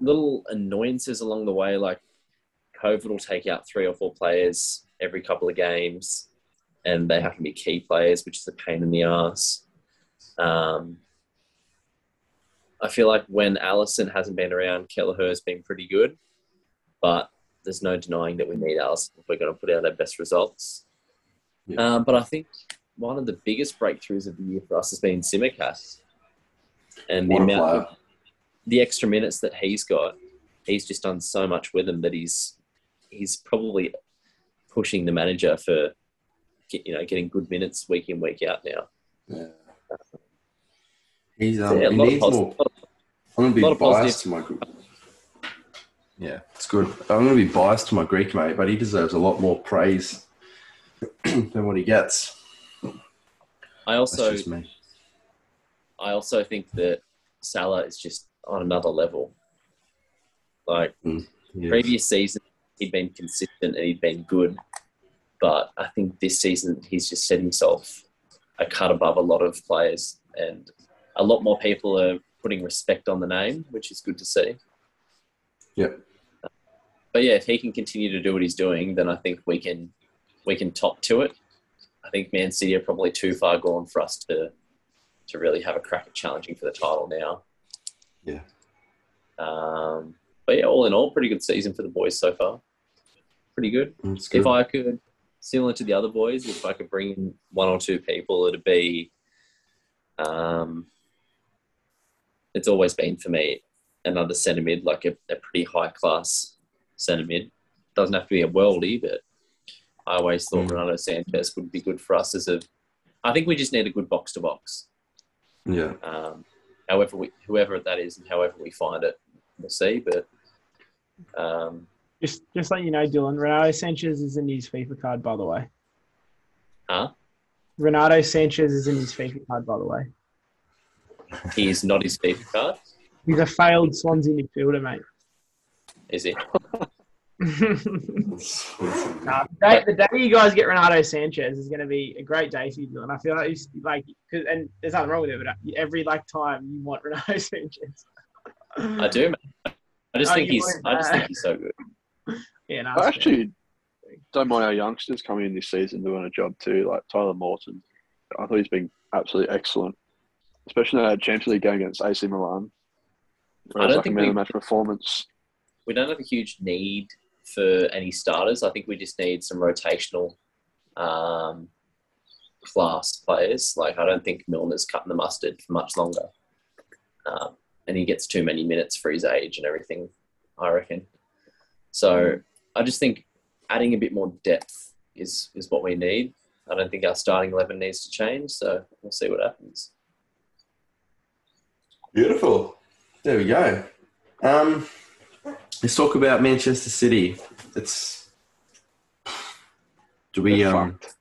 little annoyances along the way. Like COVID will take out three or four players every couple of games, and they have to be key players, which is a pain in the ass. Um, I feel like when Alisson hasn't been around, Kelleher's been pretty good, but there's no denying that we need Alisson if we're going to put out our best results. Yeah. Um, but I think one of the biggest breakthroughs of the year for us has been Tsimikas. And the amount of, the extra minutes that he's got, he's just done so much with them that he's he's probably pushing the manager for you know getting good minutes week in week out now. Yeah. He's um, yeah, a he lot of needs positive- more. I'm gonna be biased to my. Gr- Yeah, it's good. I'm gonna be biased to my Greek mate, but he deserves a lot more praise than what he gets. I also just me. I also think that Salah is just on another level. Like mm, He is. previous season, he'd been consistent and he'd been good, but I think this season he's just set himself a cut above a lot of players, and a lot more people are putting respect on the name, which is good to see. Yep. But yeah, if he can continue to do what he's doing, then I think we can we can top to it. I think Man City are probably too far gone for us to to really have a crack at challenging for the title now. Yeah. Um, but yeah, all in all, pretty good season for the boys so far. Pretty good. Good. If I could, similar to the other boys, if I could bring in one or two people, it'd be. Um, it's always been for me another centre mid, like a, a pretty high class centre mid. Doesn't have to be a worldie, but I always thought Mm. Renato Sanches would be good for us as a. I think we just need a good box to box. Yeah, Um, however, we, whoever that is, and however we find it, we'll see. But um, Just just let you know, Dylan. Renato Sanches is in his FIFA card, by the way. Huh? Renato Sanches is in his FIFA card, by the way. he is not his FIFA card, He's a failed Swansea midfielder, mate. is he? Nah, the, day, the day you guys get Renato Sanches is going to be a great day for you, Dylan. I feel like, he's, like, cause, and there's nothing wrong with it, but every like time you want Renato Sanches. I do. Man. I just Oh, think he's. I just uh, think he's so good. Yeah, no, I it's fair. actually don't mind our youngsters coming in this season doing a job too, like Tyler Morton. I thought he's been absolutely excellent, especially in that Champions League game against AC Milan. I don't like a think man we- match performance. we don't have a huge need for any starters. I think we just need some rotational um, class players. Like I don't think Milner's cutting the mustard for much longer, um, and he gets too many minutes for his age and everything. I reckon. So I just think adding a bit more depth is is what we need. I don't think our starting eleven needs to change. So we'll see what happens. beautiful. There we go. Um, let's talk about Manchester City. It's do we They're um fucked.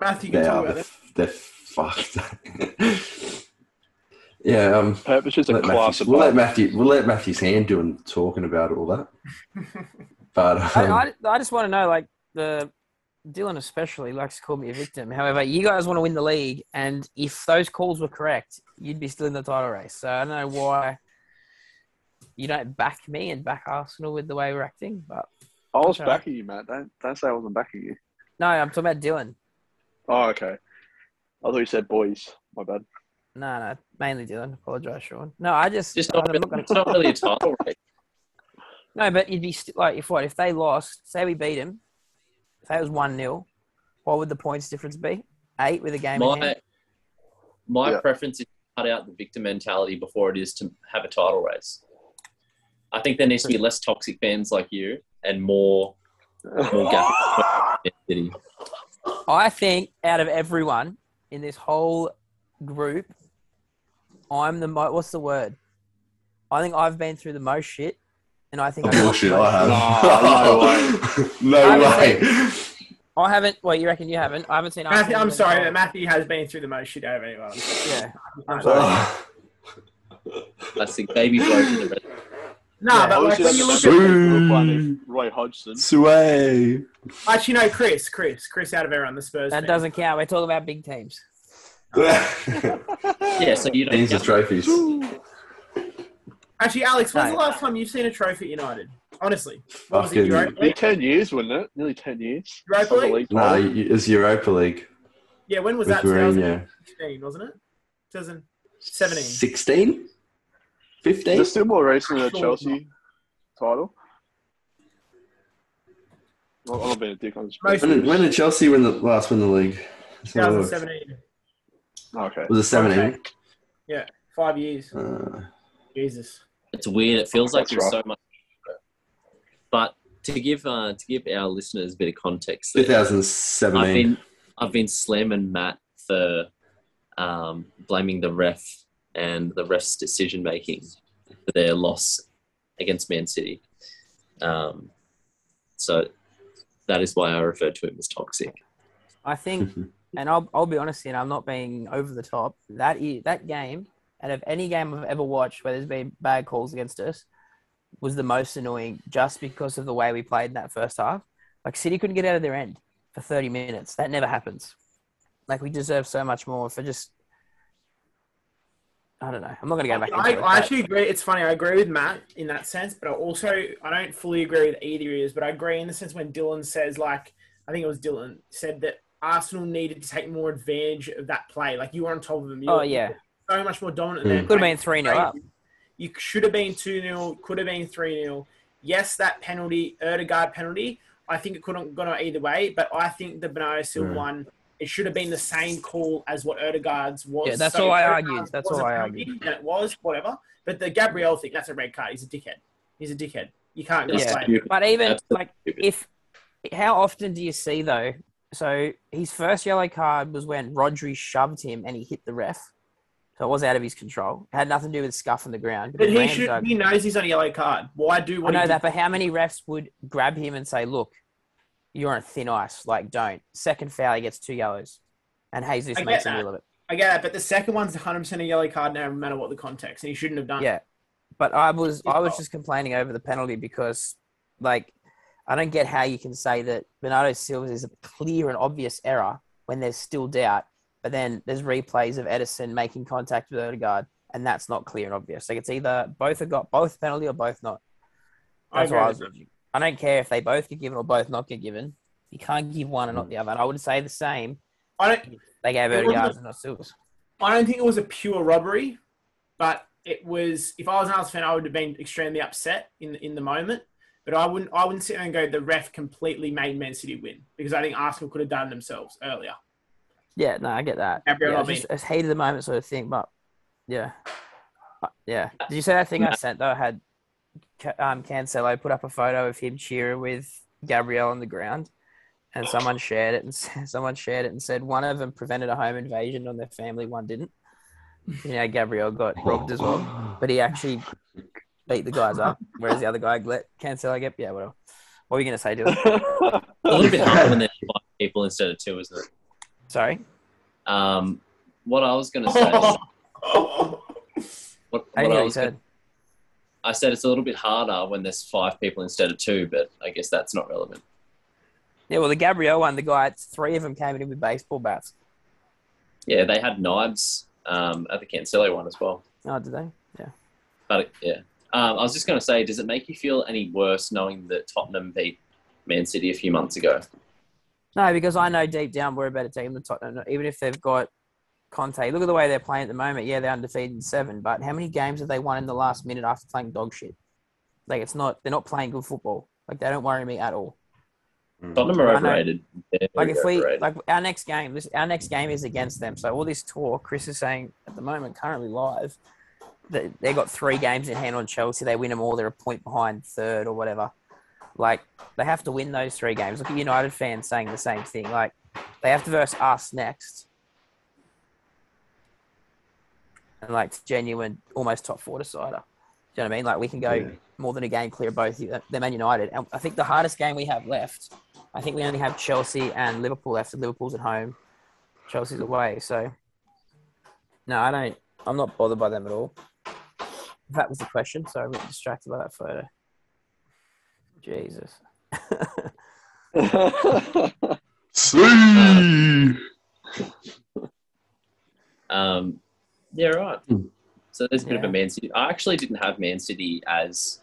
Matthew, you can they talk are about they're, it. they're fucked. Yeah, um, Pep is a class Matthew, we'll let. Matthew we'll let Matthew's hand doing talking about all that. But um, I, I, I just want to know, like the Dylan especially likes to call me a victim. However, you guys want to win the league, and if those calls were correct, you'd be still in the title race. So I don't know why you don't back me and back Arsenal with the way we're acting. But I was Sorry. backing you, Matt. Don't, don't say I wasn't backing you. no, I'm talking about Dylan. Oh, okay. I thought you said boys. My bad. No, no, mainly Dylan. Apologise, Sean. No, I just, just not, not gonna, it's not really a title race. no, but you'd be st- like, if what if they lost? Say we beat him. If that was one 0 what would the points difference be? Eight with a game in My hand. my Yeah. preference is to cut out the victim mentality before it is to have a title race. I think there needs to be less toxic fans like you and more more gap City. I think out of everyone in this whole group, I'm the mo- what's the word? I think I've been through the most shit, and I think I bullshit. I have. No, no I way. I haven't. Well, you reckon you haven't? I haven't seen. Matthew, I'm sorry, but Matthew has been through the most shit out of anyone. Yeah, I'm sorry. Oh, Classic baby blow to the rest. Nah, Yeah. but like when you look Sue. at Roy Hodgson. Sway. actually no, Chris, Chris, Chris out of everyone, the Spurs. that fan. doesn't count. We're talking about big teams. Yeah, so you don't These are trophies. Actually, Alex, when's the last time you've seen a trophy at United? Honestly, what was it? Fucking- Europa League? ten years, wasn't it? Nearly ten years. Europa Of League? No, title. it's Europa League Yeah, when was with that? Mourinho. 2016, wasn't it? 2017. 16? 15? Is it still more recent than the Sure. Chelsea title? Well, I'm not being a dick. I'm just Most- When did, when did Chelsea win the last win the league? Let's have a look. 2017. okay. Was it 17? Okay. Yeah, five years. Uh, Jesus. It's weird. It feels like That's there's right. so much. But to give uh, to give our listeners a bit of context, there, 2017. I've been I've been slamming Matt for um, blaming the ref and the ref's decision making for their loss against Man City. Um, so that is why I referred to him as toxic. I think, and I'll, I'll be honest here, and I'm not being over the top. That is, that game, out of any game I've ever watched where there's been bad calls against us, was the most annoying just because of the way we played in that first half. Like City couldn't get out of their end for 30 minutes. That never happens. Like we deserve so much more for just. I don't know. I'm not going to go back. I, into it, I but- actually agree. It's funny. I agree with Matt in that sense, but I also I don't fully agree with either of you. But I agree in the sense when Dylan says like I think it was Dylan said that Arsenal needed to take more advantage of that play. Like you were on top of them. You Oh yeah, so much more dominant. Mm. than could have been three 0 up. You should have been 2 0, could have been 3 0. Yes, that penalty, Odegaard penalty, I think it could have gone either way, but I think the Bernardo Silva Mm. one, it should have been the same call as what Odegaard's was. Yeah, that's all I argued. That's was all a I penalty, argued. And it was, whatever. But the Gabriel thing, that's a red card. He's a dickhead. He's a dickhead. You can't just Yeah. blame But even Absolutely like stupid. if how often do you see though? So his first yellow card was when Rodri shoved him and he hit the ref. So it was out of his control. It had nothing to do with scuff on the ground. But because he should. He knows he's on a yellow card. Why do I what he know did? that, but how many refs would grab him and say, "Look, you're on thin ice. Like, don't." Second foul, he gets two yellows, and Jesus I makes a that. deal of it. I get that, but the second one's 100% a yellow card now, no matter what the context, and he shouldn't have done. it. Yeah, but I was I was just complaining over the penalty because, like, I don't get how you can say that Bernardo Silva is a clear and obvious error when there's still doubt, but then there's replays of Ederson making contact with Odegaard, and that's not clear and obvious. Like it's either both have got both penalty or both not. I That's agree what I was. I don't care if they both get given or both not get given. You can't give one and not the other. And I would say the same. I don't. They gave Odegaard and not Silva's. I don't think it was a pure robbery, but it was. If I was an Arsenal fan, I would have been extremely upset in in the moment. But I wouldn't. I wouldn't sit there and go, the ref completely made Man City win because I think Arsenal could have done themselves earlier. Yeah, no, I get that. Gabriel yeah, just, it's heat of the moment sort of thing, but yeah, Uh, yeah. Did you say that thing I sent though? I had um, Cancelo put up a photo of him cheering with Gabriel on the ground, and someone shared it and someone shared it and said one of them prevented a home invasion on their family, one didn't. You know, Gabriel got robbed as well, but he actually beat the guys up, whereas the other guy let Cancelo get yeah, whatever. What were you gonna say, Dylan? a little bit harder when there's five people instead of two, isn't it? Sorry. Um, what I was going to say What, I what I was said. I said it's a little bit harder when there's five people instead of two, but I guess that's not relevant. Yeah, well, the Gabriel one, the guy, three of them came in with baseball bats. Yeah, they had knives um, at the Cancelo one as well. Oh, did they? Yeah. But yeah, um, I was just going to say, does it make you feel any worse knowing that Tottenham beat Man City a few months ago? No, because I know deep down we're a better team than Tottenham. Even if they've got Conte, look at the way they're playing at the moment. Yeah, they're undefeated in seven, but how many games have they won in the last minute after playing dog shit? Like it's not, they're not playing good football. Like they don't worry me at all. Mm. Tottenham are I know. overrated. Like if we, overrated. like our next game, this our next game is against them. So all this talk, Chris is saying at the moment, currently live, that they got three games in hand on Chelsea. They win them all. They're a point behind third or whatever. Like they have to win those three games. Look at United fans saying the same thing. Like they have to verse us next, and like genuine, almost top four decider. Do you know what I mean? Like we can go Yeah. more than a game clear of both them and United. And I think the hardest game we have left, I think we only have Chelsea and Liverpool left. And Liverpool's at home, Chelsea's away. So no, I don't. I'm not bothered by them at all. That was the question. So I'm a distracted by that photo. Jesus. See. Um, yeah, right. Hmm. So there's a bit of a Man City. I actually didn't have Man City as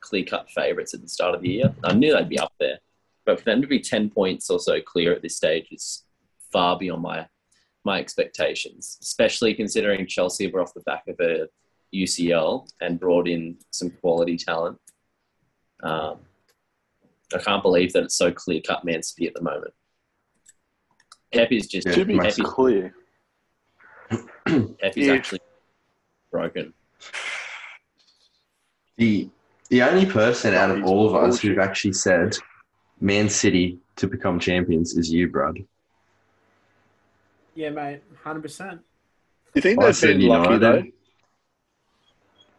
clear cut favourites at the start of the year. I knew they'd be up there, but for them to be ten points or so clear at this stage is far beyond my my expectations. Especially considering Chelsea were off the back of a UCL and brought in some quality talent. Um, I can't believe that it's so clear cut Man City at the moment. Pep is just Yeah, to be Pep is, clear, Pep is If- actually broken. The the only person out of all of us who've actually said Man City to become champions is you, Brad. Yeah, mate, hundred percent. you think they've been lucky though? United.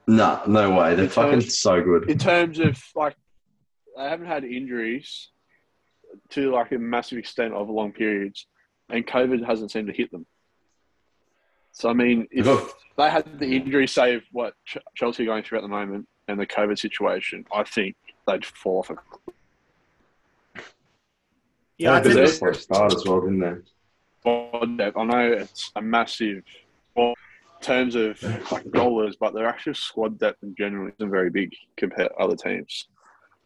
Nah, no way. They're In fucking terms- so good. in terms of like they haven't had injuries to like a massive extent over long periods, and COVID hasn't seemed to hit them. So I mean, if they had the injury save what Chelsea are going through at the moment and the COVID situation, I think they'd fall off. A, Yeah, I they because think they- for a start as well, didn't they? depth. I know it's a massive well, in terms of like goalers, but their actual squad depth in general isn't very big compared to other teams.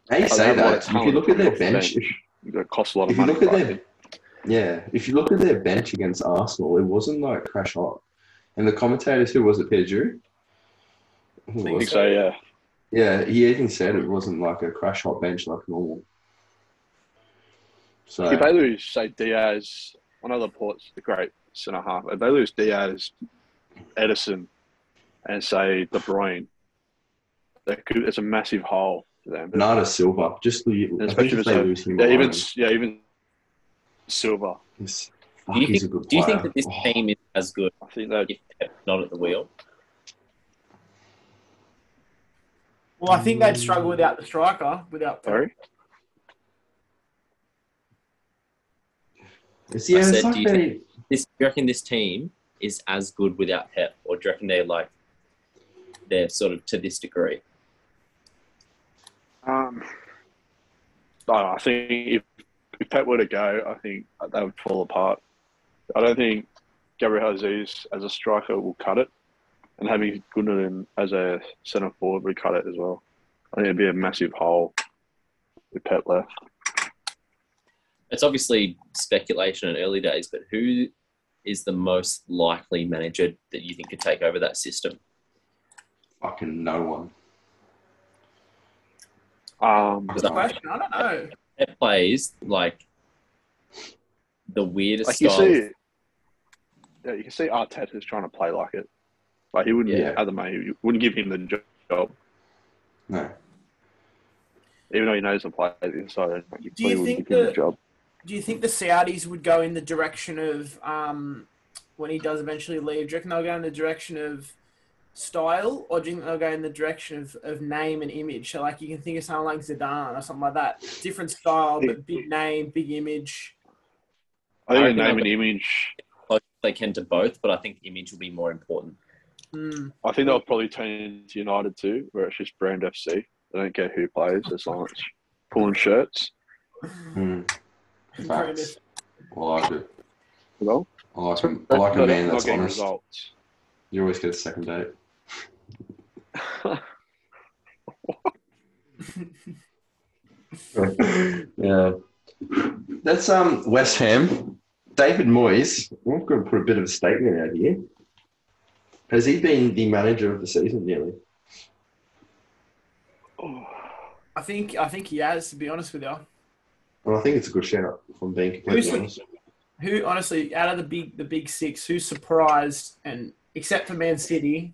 How you They say have a lot of that? If you look at their coming bench, It costs a lot of if you money. look at but- their yeah, if you look at their bench against Arsenal, it wasn't like crash hot. And the commentators, who was it, Pedro? Who I think so, yeah. Yeah, he even said it wasn't like a crash hot bench like normal. So If they lose, say Dias, one of the ports, the great centre half. If they lose Dias, Ederson, and say De Bruyne, that could, it's a massive hole for them. Bernardo Silva, just the, especially if if they lose him, yeah, even alone, yeah, even Silva. he's, Do you fuck, a think? good Do you think that this Oh, team is as good I think that if Pep's not at the wheel? Well, I think they'd struggle without the striker. Without sorry. it's, yeah, I it's said, like do you they, This, do you reckon this team is as good without Pep, or do you reckon they're like they're sort of to this degree? Um, I, I think if, if Pep were to go, I think they would fall apart. I don't think Gabriel Jesus as a striker will cut it, and having Gundogan as a centre forward would cut it as well. I think it'd be a massive hole with Pep left. It's obviously speculation in early days, but who is the most likely manager that you think could take over that system? fucking no one. Um, Good question. I don't know. Pep plays like the weirdest like you style. See, yeah, you can see Arteta's trying to play like it. Like he wouldn't, Yeah. at the moment, he wouldn't give him the job, No. even though he knows the play inside. Like, he Do you wouldn't think give him the that- job. Do you think the Saudis would go in the direction of um, when he does eventually leave? Do you reckon they'll go in the direction of style, or do you think they'll go in the direction of, of name and image? So, like, you can think of someone like Zidane or something like that. Different style, but big name, big image. I think I the name and image. Close they can to both, but I think image will be more important. Mm. I think they'll probably turn into United too, where it's just brand FC. They don't care who plays as long as pulling shirts. Mm. Facts. I like it. Well, I like, a- I like a man that's getting honest. results. You always get a second date. yeah. That's um West Ham. David Moyes. I'm going to put a bit of a statement out here. Has he been the manager of the season nearly? I think I think he has. To be honest with you, Well, I think it's a good shout. If I'm being completely Who's- honest. who honestly out of the big the big six, who's surprised and except for Man City,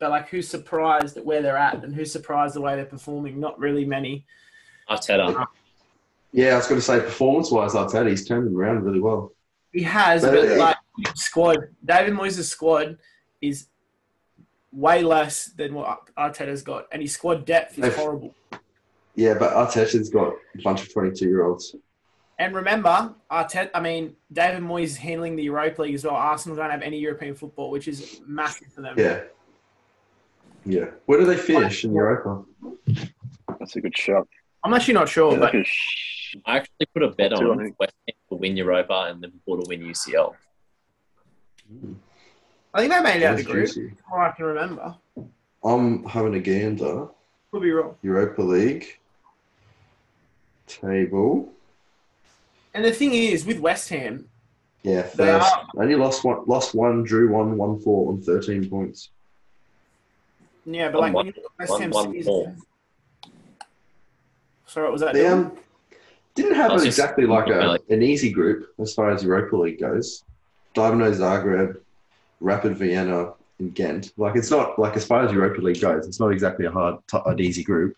but like who's surprised at where they're at and who's surprised the way they're performing? Not really many. Arteta. Yeah, I was going to say performance-wise, I'd say he's turned it around really well. He has, But, but like squad, David Moyes' squad is way less than what Arteta's got, and his squad depth is horrible. Yeah, but Arteta's got a bunch of 22-year-olds. And remember, Arteta, I mean, David Moyes handling the Europa League as well. Arsenal don't have any European football, which is massive for them. Yeah. Yeah. Where do they finish in Europa? That's a good shot. I'm actually not sure, Yeah, but they can sh- I actually put a bet on think. West Ham to win Europa and Liverpool to win UCL. I think they made it out of That's the group. juicy. All I can remember. I'm having a gander. Could be wrong. Europa League table. And the thing is, with West Ham, Yeah, They first. are- Only lost one, lost one, drew one, won four on 13 points. yeah, but like One- when you look at West one- Ham's one season- more. Sorry, what was that? They Dylan? Didn't have I exactly like a, an easy group as far as Europa League goes. Dynamo Zagreb, Rapid Vienna, and Ghent. Like it's not like as far as Europa League goes, it's not exactly a hard, t- an easy group.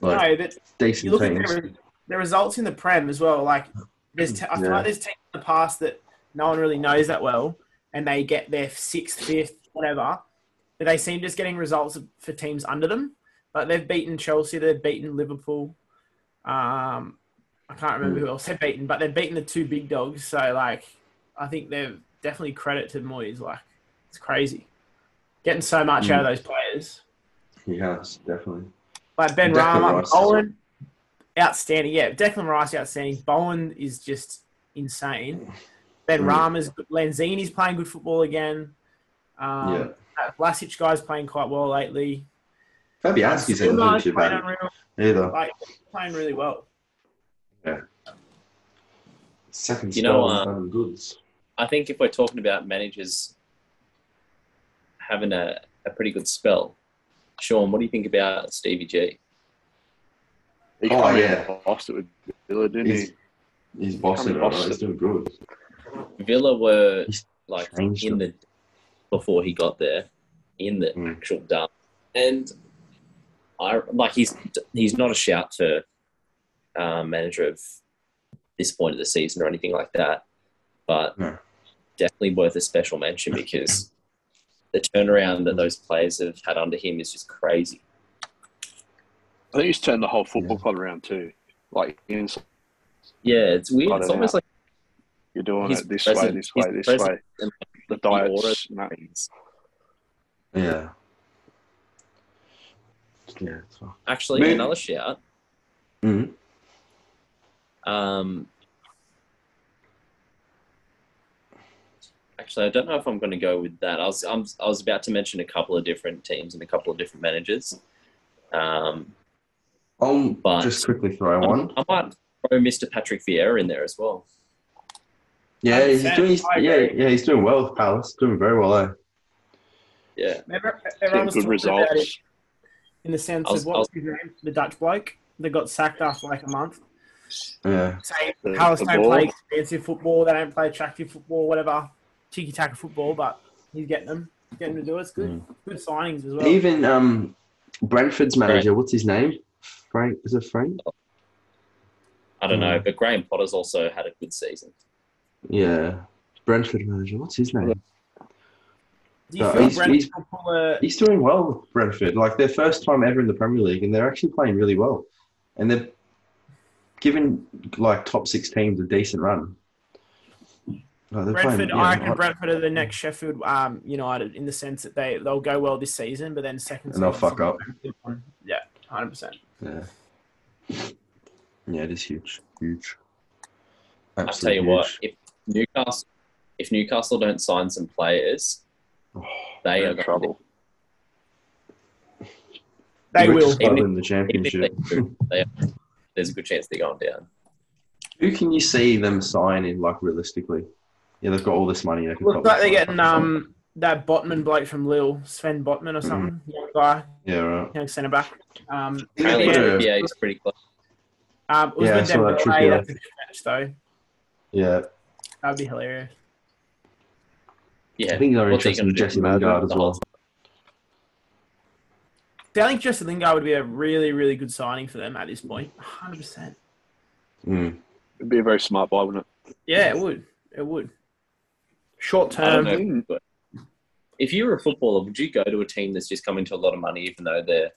Like no, but you decent look at teams. the, the results in the Prem as well. Like, there's te- I feel Yeah. like there's teams in the past that no one really knows that well, and they get their sixth, fifth, whatever. But they seem just getting results for teams under them. Like they've beaten Chelsea, they've beaten Liverpool. Um, I can't remember who else they've beaten, but they've beaten the two big dogs. So like, I think they're definitely credit to Moyes. Like, it's crazy getting so much out of those players. He has definitely. Like Ben Declan Rama, Rice. Bowen, outstanding. Yeah, Declan Rice, outstanding. Bowen is just insane. Ben Mm. Rama's. Lanzini's playing good football again. Um, Yeah. Vlasic guy's playing quite well lately. Fabianski's hasn't been Suleiman's too playing bad unreal. either. Like playing really well. Yeah. Second You know, spell uh, done goods. I think if we're talking about managers having a, a pretty good spell, Sean, what do you think about Stevie G? He Oh, yeah. and bossed it with Villa, didn't He's, he? he's bossing it. Coming He's doing good. Villa were He's like in them. the before he got there in the Mm. actual dump, and I like he's he's not a shout for um, manager of this point of the season or anything like that, but No. definitely worth a special mention because the turnaround that those players have had under him is just crazy. I think he's turned the whole football Yeah. club around too. Like ins- Yeah, it's weird. It's almost know. like you're doing it this presence- way, this way, this way. The the aura diets. and. Yeah. Yeah. it's fine. Actually, Maybe- another shout. Mhm. Um, actually, I don't know if I'm going to go with that. I was I'm, I was about to mention a couple of different teams and a couple of different managers. Um, I'll But- just quickly throw one. I might throw Mr. Patrick Vieira in there as well. Yeah, he's doing. He's, yeah, yeah, he's doing well with Palace. Doing very well. Eh? Yeah, Remember, everyone was good talking about results. In the sense was- of what I was was- his name? The Dutch bloke that got sacked after like a month. Yeah. Saying The- Palace the don't ball. play expensive football, they don't play attractive football, whatever, cheeky taka football, but he's getting them, getting them to do it. It's good, good signings as well. Even um, Brentford's manager. What's his name? Frank. Is it Frank? I don't know, Mm. but Graham Potter's also had a good season. Yeah. Brentford manager. What's his name? Do you No, feel he's- Brentford he's- will pull a, He's doing well with Brentford. Like their first time ever in the Premier League, and they're actually playing really well. And they're giving like top six teams a decent run. No, they're Brentford, playing, I yeah, reckon Brentford are the next Sheffield um, United in the sense that they they'll go well this season, but then second And they'll fuck up. Yeah, hundred percent. Yeah. Yeah, it is huge. Huge. I'll tell Absolutely you what, if Newcastle if Newcastle don't sign some players, they They're are in trouble. They will. richest club in the championship. they do, they are, there's a good chance they're going down. Who can you see them signing, like, realistically? Yeah, they've got all this money. They can Looks like they're getting um that Botman bloke from Lille, Sven Botman or something, young guy. Yeah, right. young centre back. Um, Apparently, Yeah. Trippier is pretty close. um, Yeah, I Ousmane saw that Dembele, Trippier. that's a good match though. Yeah. That'd be hilarious. Yeah, I think they're What's interested gonna in? Jesse Lingard as well. See, I think Jesse Lingard would be a really, really good signing for them at this point. 100%. Mm. It'd be a very smart buy, wouldn't it? Yeah, it would. It would. Short term. know. If you were a footballer, would you go to a team that's just coming to a lot of money, even though they're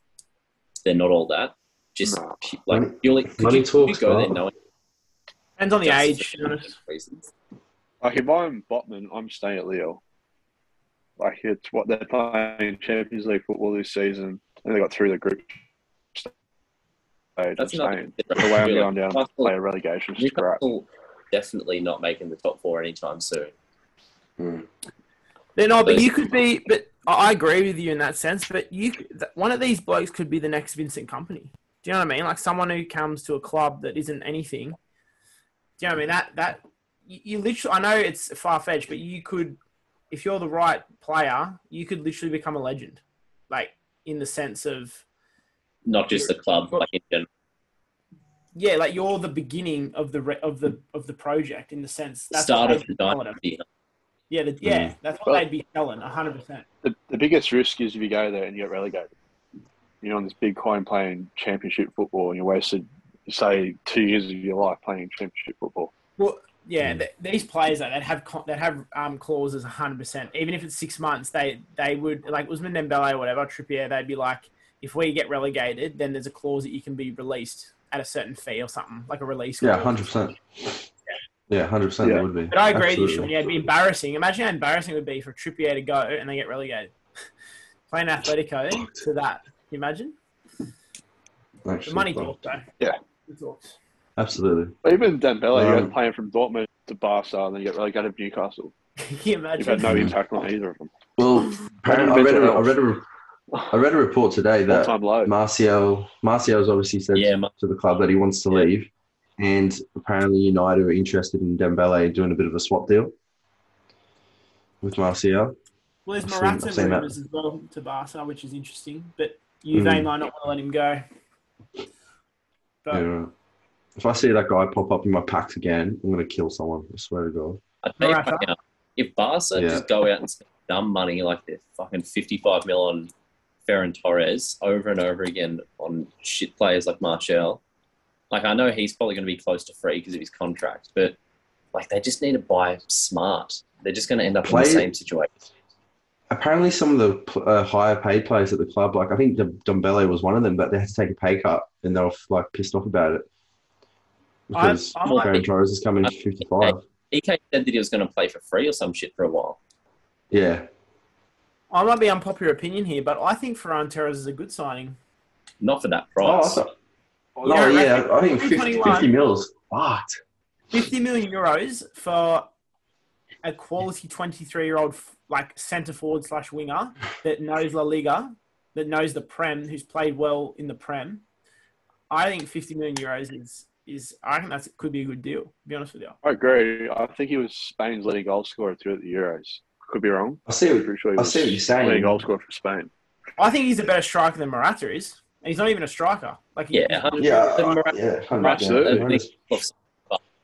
they're not all that? Just No. like Money- purely, could money you, could you talks, go there Bob. knowing Depends on the age. for to be honest. reasons? Like if I'm Botman, I'm staying at Lille. Like it's what they're playing in Champions League football this season, and they got through the group stage. That's not. The way I'm going down to play a relegation is crap. Newcastle definitely not making the top four anytime soon. Hmm. They're not, but But- you could be. But I I agree with you in that sense. But you, one of these blokes could be the next Vincent Kompany. Do you know what I mean? Like someone who comes to a club that isn't anything. Do you know what I mean? That that you, you literally. I know it's far fetched, but you could, if you're the right player, you could literally become a legend. Like in the sense of Not just the club, like in general. yeah, like you're the beginning of the re- of the of the project in the sense that's Start of the be telling them. dynasty. Yeah, the, yeah, Mm. that's what Well- they'd be telling. hundred percent. The, the biggest risk is if you go there and you get relegated. You're on this big coin playing championship football, and you wasted, say, two years of your life playing championship football. Well, yeah, th- these players though, that have con- that have um, clauses hundred percent. Even if it's six months, they they would like Ousmane Dembele or whatever Trippier. They'd be like, if we get relegated, then there's a clause that you can be released at a certain fee or something, like a release. Yeah, 100%. Yeah, 100% Yeah. it would be. But I agree with you, Sean. Yeah, it'd be embarrassing. Imagine how embarrassing it would be for Trippier to go and they get relegated. Playing Atletico to that. Can you imagine? The money but- talk, though. Yeah. Good talks. Absolutely. But even Dembele, you Um, guys playing from Dortmund to Barca, and then you get relegated to Newcastle. Can you You've had no impact on either of them. Well, apparently, I read, a, I, read a, I read a report today that time low. Martial Martial's obviously said Yeah, to the club that he wants to Yeah. leave, and apparently United are interested in Dembele doing a bit of a swap deal with Martial. Well, there's I've seen- Morata I've that. rumours as well to Barca, which is interesting. But Juve Mm. might not want to let him go. But Yeah, right. If I see that guy pop up in my packs again, I'm gonna kill someone. I swear to God. I tell you right now, if Barca Yeah. just go out and spend dumb money like they're fucking 55 mil on Ferran Torres over and over again on shit players like Martial, like I know he's probably going to be close to free because of his contract, but like they just need to buy smart. They're just going to end up in the same situation. Apparently, some of the uh, higher paid players at the club, like I think Dem- Dembele was one of them, but they had to take a pay cut, and they were like pissed off about it because I- I might Ferran be- Torres is coming to uh, 55. EK said that he was going to play for free or some shit for a while. Yeah, I might be unpopular opinion here, but I think Ferran Torres is a good signing. Not for that Oh, I price. thought- Yeah, oh yeah, oh, I think 50, 50 mils. What? 50 million euros for a quality 23 year old like centre forward slash winger that knows La Liga, that knows the Prem, who's played well in the Prem. I think 50 million euros is is I think that could be a good deal. To be honest with you. I agree. I think he was Spain's leading goal scorer too at the Euros. Could be wrong. I see. What, pretty sure he I was see what you're saying. leading goal scorer for Spain. I think he's a better striker than Morata is, and he's not even a striker. Like he- Yeah, he's- yeah, The Morata- yeah, 100%. Absolutely.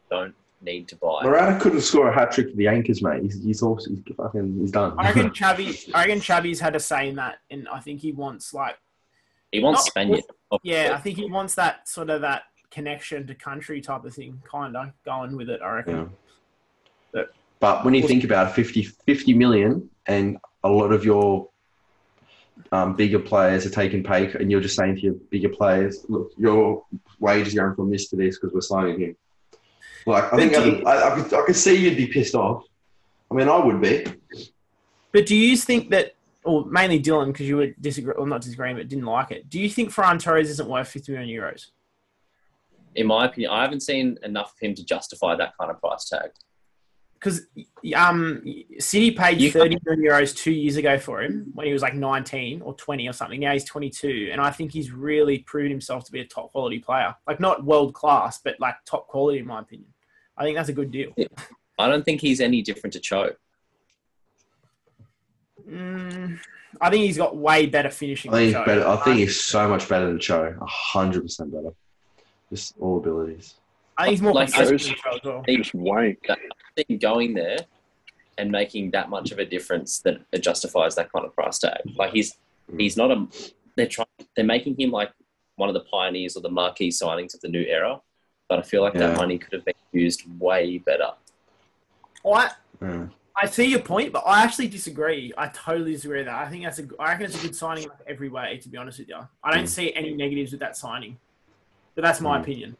Don't need to buy. Morata couldn't score a hat trick for the Anchors, mate. He's, he's also he's fucking he's done. I reckon Xavi. I reckon Xavi's had a say in that, and I think he wants like He wants Not- Spaniard. Yeah, I think he wants that sort of that connection to country type of thing, kind of going with it. I reckon. Yeah. But- But when you think about it, 50, 50 million and a lot of your um, bigger players are taking pay, and you're just saying to your bigger players, look, your wages are going from this to this because we're signing him. Like, I think I, I, I, could, I could see you'd be pissed off, I mean, I would be. But do you think that, or mainly Dylan, because you were disagree, or not disagreeing, but didn't like it? Do you think Ferran Torres isn't worth 50 million euros? In my opinion, I haven't seen enough of him to justify that kind of price tag. Because um, City paid You- 30 million euros two years ago for him when he was like 19 or 20 or something. Now he's 22, and I think he's really proven himself to be a top quality player. Like not world class, but like top quality in my opinion. I think that's a good deal. I don't think he's any different to Cho. Mm, I think he's got way better finishing. I think he's than Cho. better. I think he's so much better than Cho. A hundred percent better. Just all abilities. I think he's more like, consistent Cho's- than Cho as well. He- Just wank. I think going there and making that much of a difference that it justifies that kind of price tag. Like he's he's not a they're trying they're making him like one of the pioneers or the marquee signings of the new era. But I feel like Yeah. that money could have been used way better. I, Yeah. I see your point, but I actually disagree. I totally disagree with that. I think that's a. I reckon it's a good signing in every way. To be honest with you, I don't Mm. see any negatives with that signing. But that's my Mm. opinion.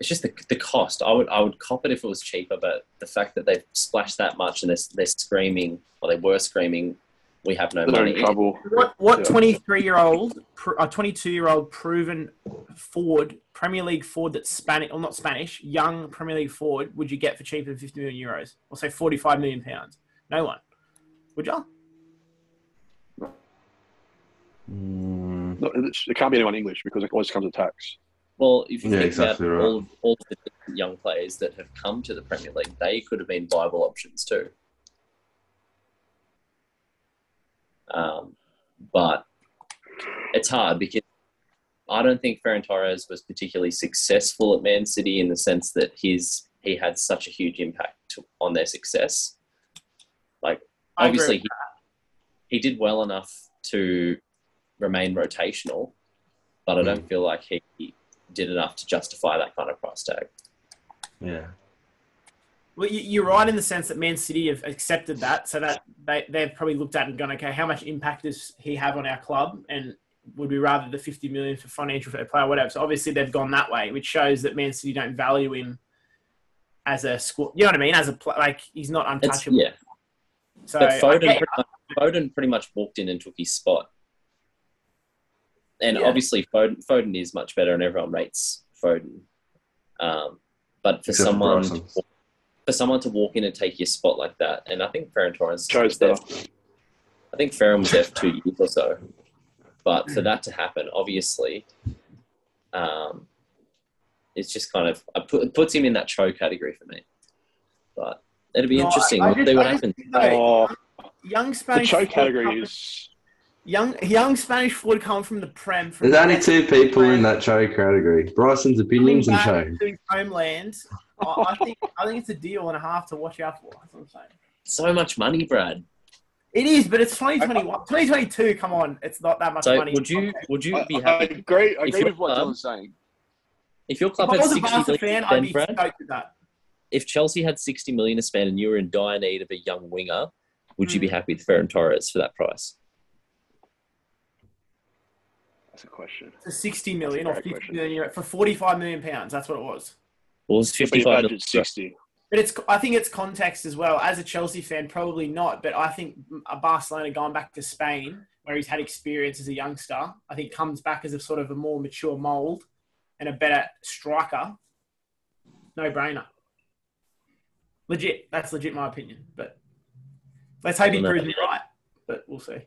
It's just the, the cost. I would I would cop it if it was cheaper, but the fact that they've splashed that much and they're, they're screaming or they were screaming, we have no They're money. in trouble. What what Yeah. twenty three year old, a twenty two year old proven forward, Premier League forward that's Spanish or not Spanish, young Premier League forward would you get for cheaper than fifty million euros? Or say forty five million pounds? No one. Would you? Mm, No, It can't be anyone English because it always comes with tax. Well, if you Yeah, think exactly about right. all, all of the young players that have come to the Premier League, they could have been viable options too. Um, but it's hard because I don't think Ferran Torres was particularly successful at Man City in the sense that his he had such a huge impact to, on their success. Like I obviously he, he did well enough to remain rotational, but I don't feel like he did enough to justify that kind of price tag. yeah. Well, you- you're right in the sense that Man City have accepted that, so that they, they've probably looked at and gone, okay, how much impact does he have on our club, and would we rather the 50 million for financial fair play or whatever? So obviously they've gone that way, which shows that Man City don't value him as a squad. You know what I mean? As a pl- like he's not It's, untouchable. yeah, so but Foden, get- pretty much, Foden pretty much walked in and took his spot. And Yeah. obviously, Foden, Foden is much better, and everyone rates Foden. Um, but for Except someone Bryson. to, for someone to walk in and take your spot like that, and I think Ferran Torres Cho's was there. I think Ferran was there for two years or so. But for that to happen, obviously, um, it's just kind of I put, it puts him in that Cho category for me. But it'll be No, interesting. I- I We'll just- what I happens. think, though, Oh, young the Spanish Cho forward category is young young Spanish forward coming from the Prem. From There's only two people in that Cho category: Bryson's opinions and Cho. Coming back to his homeland. I, I think I think it's a deal and a half to watch out for. That's what I'm saying. So much money, Brad. It is, but it's 2021. 2022, come on. It's not that much So money. would you would you I, be I happy agree. I If agree with what club- Dylan's saying. if your club I had was a sixty Barca million fan, to I'd spend, be Brad? that. If Chelsea had sixty million to spend and you were in dire need of a young winger, would you be Mm. happy with Ferran Torres for that price? That's a question. For 60 million or That's a great 50 million euro, for 45 million pounds. That's what it was. Well, it's But fifty-five. budget's sixty. But it's, I think it's context as well. As a Chelsea fan, probably not. But I think a Barcelona going back to Spain, where he's had experience as a youngster, I think comes back as a sort of a more mature mould and a better striker. No brainer. Legit. That's legit my opinion. But let's hope he proves me right. But we'll see.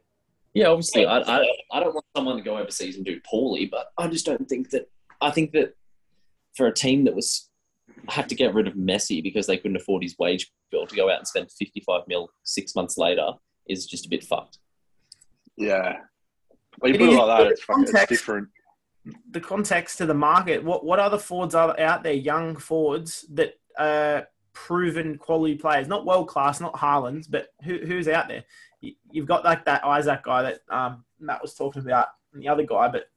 Yeah, obviously, I, I, I don't want someone to go overseas and do poorly, but I just don't think that. I think that for a team that was had to get rid of Messi because they couldn't afford his wage bill to go out and spend 55 mil six months later is just a bit fucked. Yeah. When you It put it is, like that, it's, fucking, it's different. the context to the market. What what other forwards are out there? Young forwards that are proven quality players, not world class, not Haaland's, but who, who's out there? You- You've got like that Isak guy that um, Matt was talking about, and the other guy, but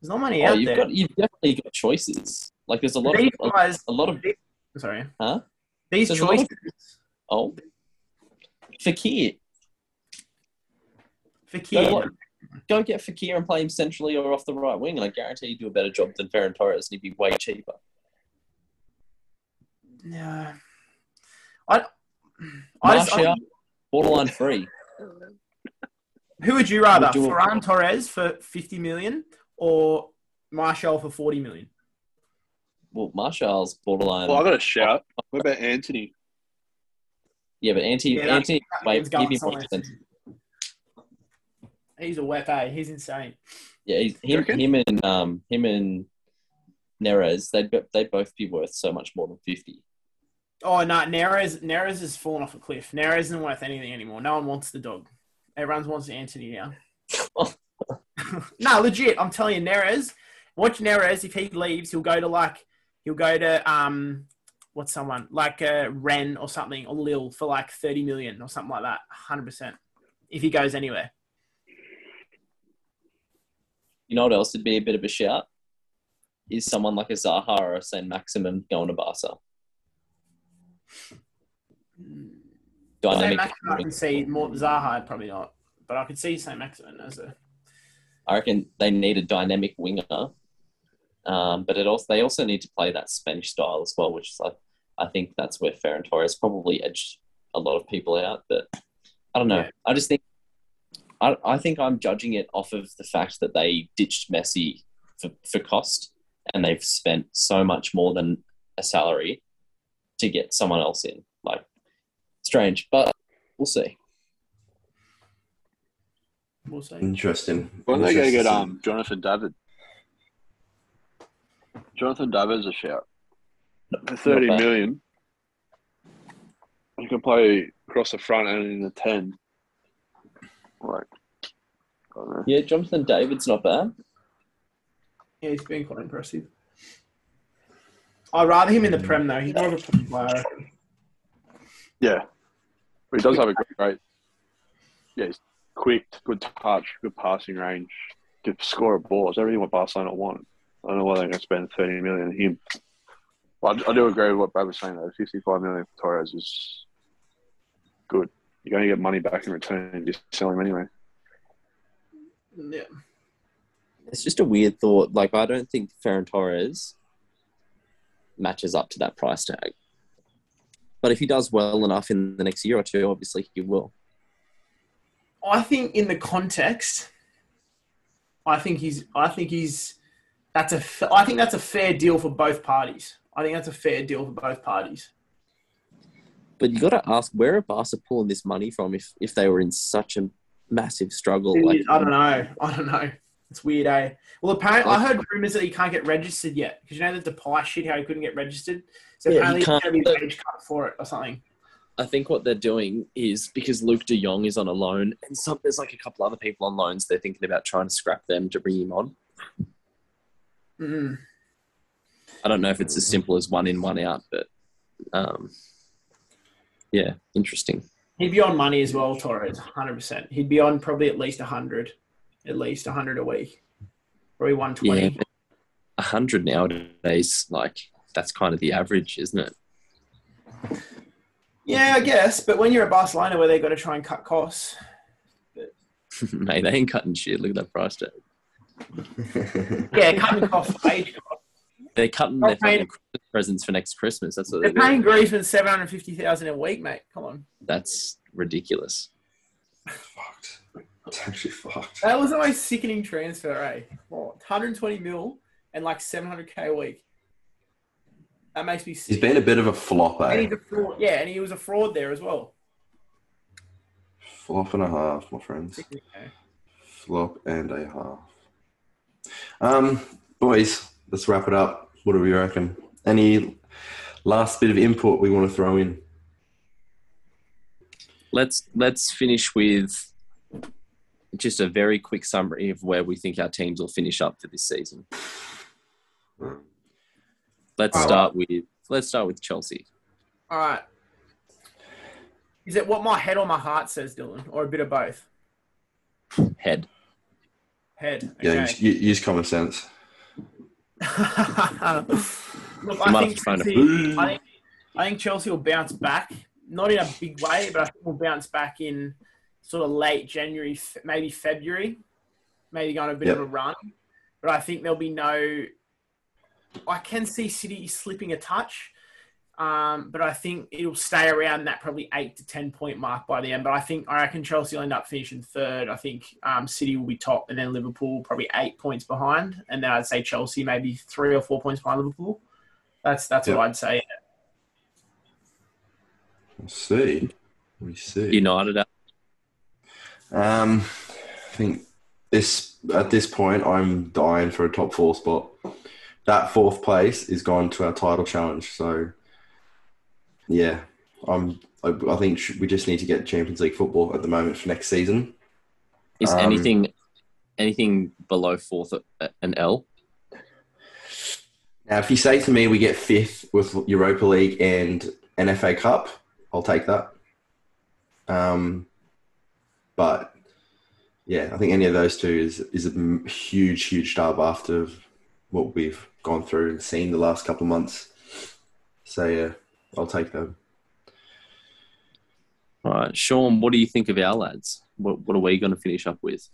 there's not many Oh, out you've there. got you've definitely got choices. Like there's a lot these of guys, a lot of sorry, Huh? These There's lot of- choices, oh Fekir. Fekir. Go, go get Fekir and play him centrally or off the right wing, and I guarantee you do a better job than Ferran Torres, and he'd be way cheaper. Yeah. I I Martial, borderline free. Who would you rather, Would you- Ferran Torres for 50 million or Martial for 40 million? Well, Martial's borderline. Well, I got a shout. What about Antony? yeah, but Antony, Yeah, Antony, wait, man's give me more somewhere. He's a wet eh? He's insane. Yeah, he's, him, him and um, him and Neres, they'd they'd both be worth so much more than fifty. Oh no, Neres Neres has fallen off a cliff. Neres isn't worth anything anymore. No one wants the dog. Everyone wants Antony now. no, legit. I'm telling you, Neres. Watch Neres. If he leaves, he'll go to like he'll go to um what's someone like uh, Rennes or something or Lille for like thirty million or something like that. Hundred percent. If he goes anywhere. You know what else would be a bit of a shout? Is someone like a Zaha or a Saint Maximin going to Barca? Saint Dynamic. Maximin, I can see more Zaha probably not, but I could see Saint Maximin as a I reckon they need a dynamic winger, um, but it also they also need to play that Spanish style as well, which is like I think that's where Ferran Torres probably edged a lot of people out. But I don't know. Yeah. I just think I, I think I'm judging it off of the fact that they ditched Messi for, for cost, and they've spent so much more than a salary to get someone else in. Like strange, but we'll see. we'll see. Interesting. When they go Interesting. get um Jonathan David. Jonathan David's a shout. For thirty Not You can play across the front and in the ten. Like I don't know. Yeah, Jonathan David's not bad. Yeah, he's been quite impressive. I'd rather him in the Prem though. He's more of a Prem player. Yeah. But he does have a great Yeah, he's quick, good touch, good passing range, could score a ball. It's everything what Barcelona want. I don't know why they're going to spend 30 million on him. Well, I, I do agree with what Brad was saying, though. 55 million for Torres is good. You're going to get money back in return if you sell him anyway. Yeah. It's just a weird thought. Like, I don't think Ferran Torres matches up to that price tag. But if he does well enough in the next year or two, obviously he will. I think in the context, I think he's. I think he's. That's a. I think that's a fair deal for both parties. I think that's a fair deal for both parties. But you got to ask where are Barca pulling this money from if, if they were in such a massive struggle? Like, I don't know. I don't know. It's weird, eh? Well, apparently, I heard rumors that he can't get registered yet because you know the Depay shit, how he couldn't get registered. So Yeah, apparently, he's going to be age cut for it or something. I think what they're doing is because Luuk de Jong is on a loan, and some there's like a couple other people on loans. They're thinking about trying to scrap them to bring him on. Mm. I don't know if it's as simple as one in, one out, but um, yeah, interesting. He'd be on money as well, Torres, hundred percent. He'd be on probably at least hundred, at least hundred a week, probably one Yeah, a hundred nowadays, like that's kind of the average, isn't it? Yeah, I guess. But when you're at Barcelona, where they've got to try and cut costs, Mate, they ain't cutting shit. Look at that price tag. yeah, cutting costs, wage costs. They're cutting They're their paying- Christmas presents for next Christmas. That's what They're they're doing. paying Griezmann seven hundred fifty thousand a week, mate. Come on, That's ridiculous. fucked. It's actually fucked. that was the most sickening transfer, eh? What, one hundred twenty mil and like seven hundred k a week. That makes me He's sick. been a bit of a flop, and eh? he's a fraud. Yeah, and he was a fraud there as well. Flop and a half, my friends. Sickening, eh? Flop and a half. Um, boys, let's wrap it up. What do we reckon? Any last bit of input we want to throw in? Let's let's finish with just a very quick summary of where we think our teams will finish up for this season. Let's All right. start with let's start with Chelsea. All right. Is it what my head or my heart says, Dylan, or a bit of both? Head. Head. Yeah, use, use common sense. Look, I think, to Chelsea, I, think, I think Chelsea will bounce back. not in a big way, but I think we'll bounce back in sort of late January, maybe February, maybe going a bit of a run. But I think there'll be no. I can see City slipping a touch. Um, but I think it'll stay around that probably eight to ten point mark by the end. But I think I reckon Chelsea will end up finishing third. I think um, City will be top, and then Liverpool probably eight points behind, and then I'd say Chelsea maybe three or four points behind Liverpool. That's that's Yeah. what I'd say. We'll see. We see. United. Um, I think this at this point, I'm dying for a top four spot. That fourth place is gone to our title challenge. So, yeah, I'm. I, I think we just need to get Champions League football at the moment for next season. Is Um, anything anything below fourth an L? Now, if you say to me we get fifth with Europa League and an FA Cup, I'll take that. Um, but yeah, I think any of those two is is a m- huge, huge dub after what we've gone through and seen the last couple of months. So yeah, I'll take them. All right, Sean. What do you think of our lads? What What are we going to finish up with?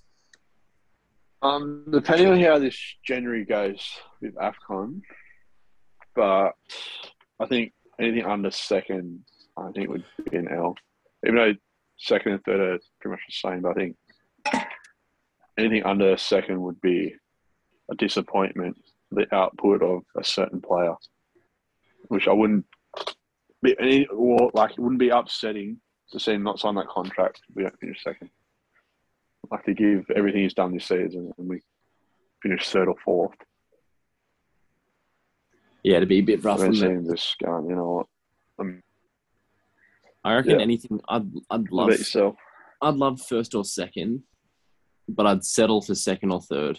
Um, depending on how this January goes with AFCON, but I think anything under second, I think would be an L. Even though second and third are pretty much the same, but I think anything under second would be a disappointment. The output of a certain player, which I wouldn't be any or like it wouldn't be upsetting to see him not sign that contract. if We don't finish second like to give everything he's done this season and we finish third or fourth. Yeah, to be a bit rough. I don't wouldn't see it? just going, you know what? Um, I reckon Yeah. anything. I'd I'd love? I'd love first or second, but I'd settle for second or third.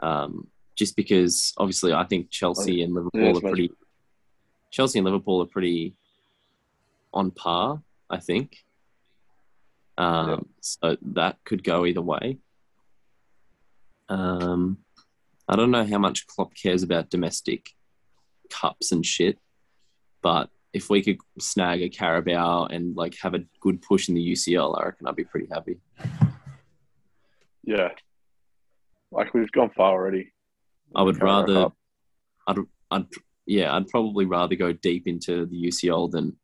Um, just because obviously I think Chelsea and Liverpool it's are pretty. Chelsea and Liverpool are pretty on par, I think. Um, Yeah. So that could go either way. Um, I don't know how much Klopp cares about domestic cups and shit, but if we could snag a Carabao and like have a good push in the UCL, I reckon I'd be pretty happy. Yeah. Like we've gone far already. I would rather, I'd, I'd, yeah, I'd probably rather go deep into the UCL than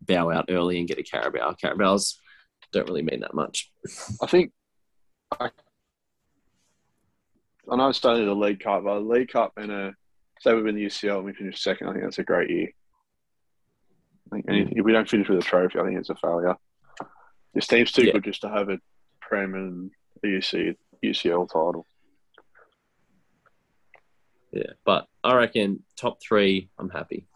bow out early and get a Carabao. Carabaos don't really mean that much. I think I, I know it's only the League Cup, but a League Cup and a say we win the UCL and we finish second, I think that's a great year. I think anything, if we don't finish with a trophy, I think it's a failure. This team's too Yeah. good just to have a Prem and a UC, UCL title. Yeah, but I reckon top three, I'm happy.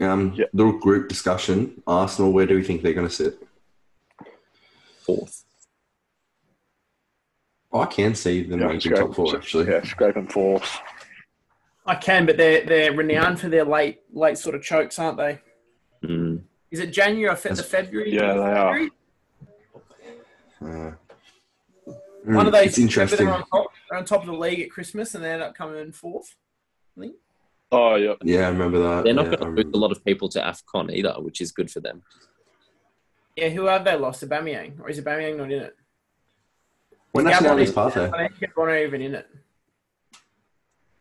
Um, Yeah. Little group discussion. Arsenal, where do we think they're going to sit? Fourth. I can see them Yeah, making scrape- top four actually. Yeah, scraping fourth. I can, but they're they're renowned for their late late sort of chokes, aren't they? Mm. Is it January or fe- the That's- February? Yeah, they are. Uh, One of those. It's interesting. They're on, top, they're on top of the league at Christmas, and they end up coming in fourth. Oh, yeah. Yeah, I remember that. They're not yeah, going to lose a lot of people to AFCON either, which is good for them. Yeah, who have they lost? Aubameyang, or is Aubameyang not in it? When Gabon nationality is is- Partey? I think Gabon are even in it.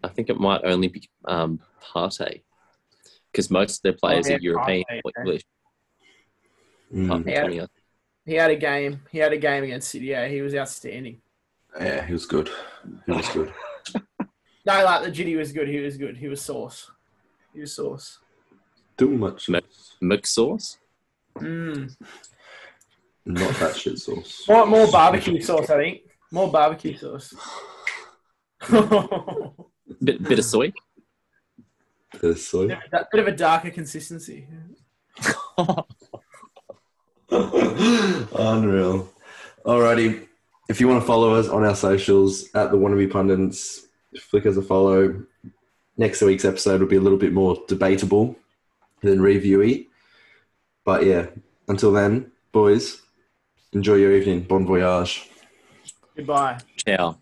I think it might only be um, Partey because most of their players Oh, yeah, are European Partey, or okay. English. Mm. apart from Yeah. Tony. He had a game. He had a game against City. Yeah, he was outstanding. Yeah, he was good. He was good. No, like legit, he was good. He was good. He was sauce. He was sauce. Too much. No. Mick sauce. Mm. Not that shit sauce. More, more barbecue sauce, I think. More barbecue sauce. Bit, bit of soy. Bit of soy. That bit of a darker consistency. Unreal. Alrighty. If you want to follow us on our socials at the Wannabe Pundits, flick us a follow. Next week's episode will be a little bit more debatable than reviewy. But yeah, until then, boys, enjoy your evening. Bon voyage. Goodbye. Ciao.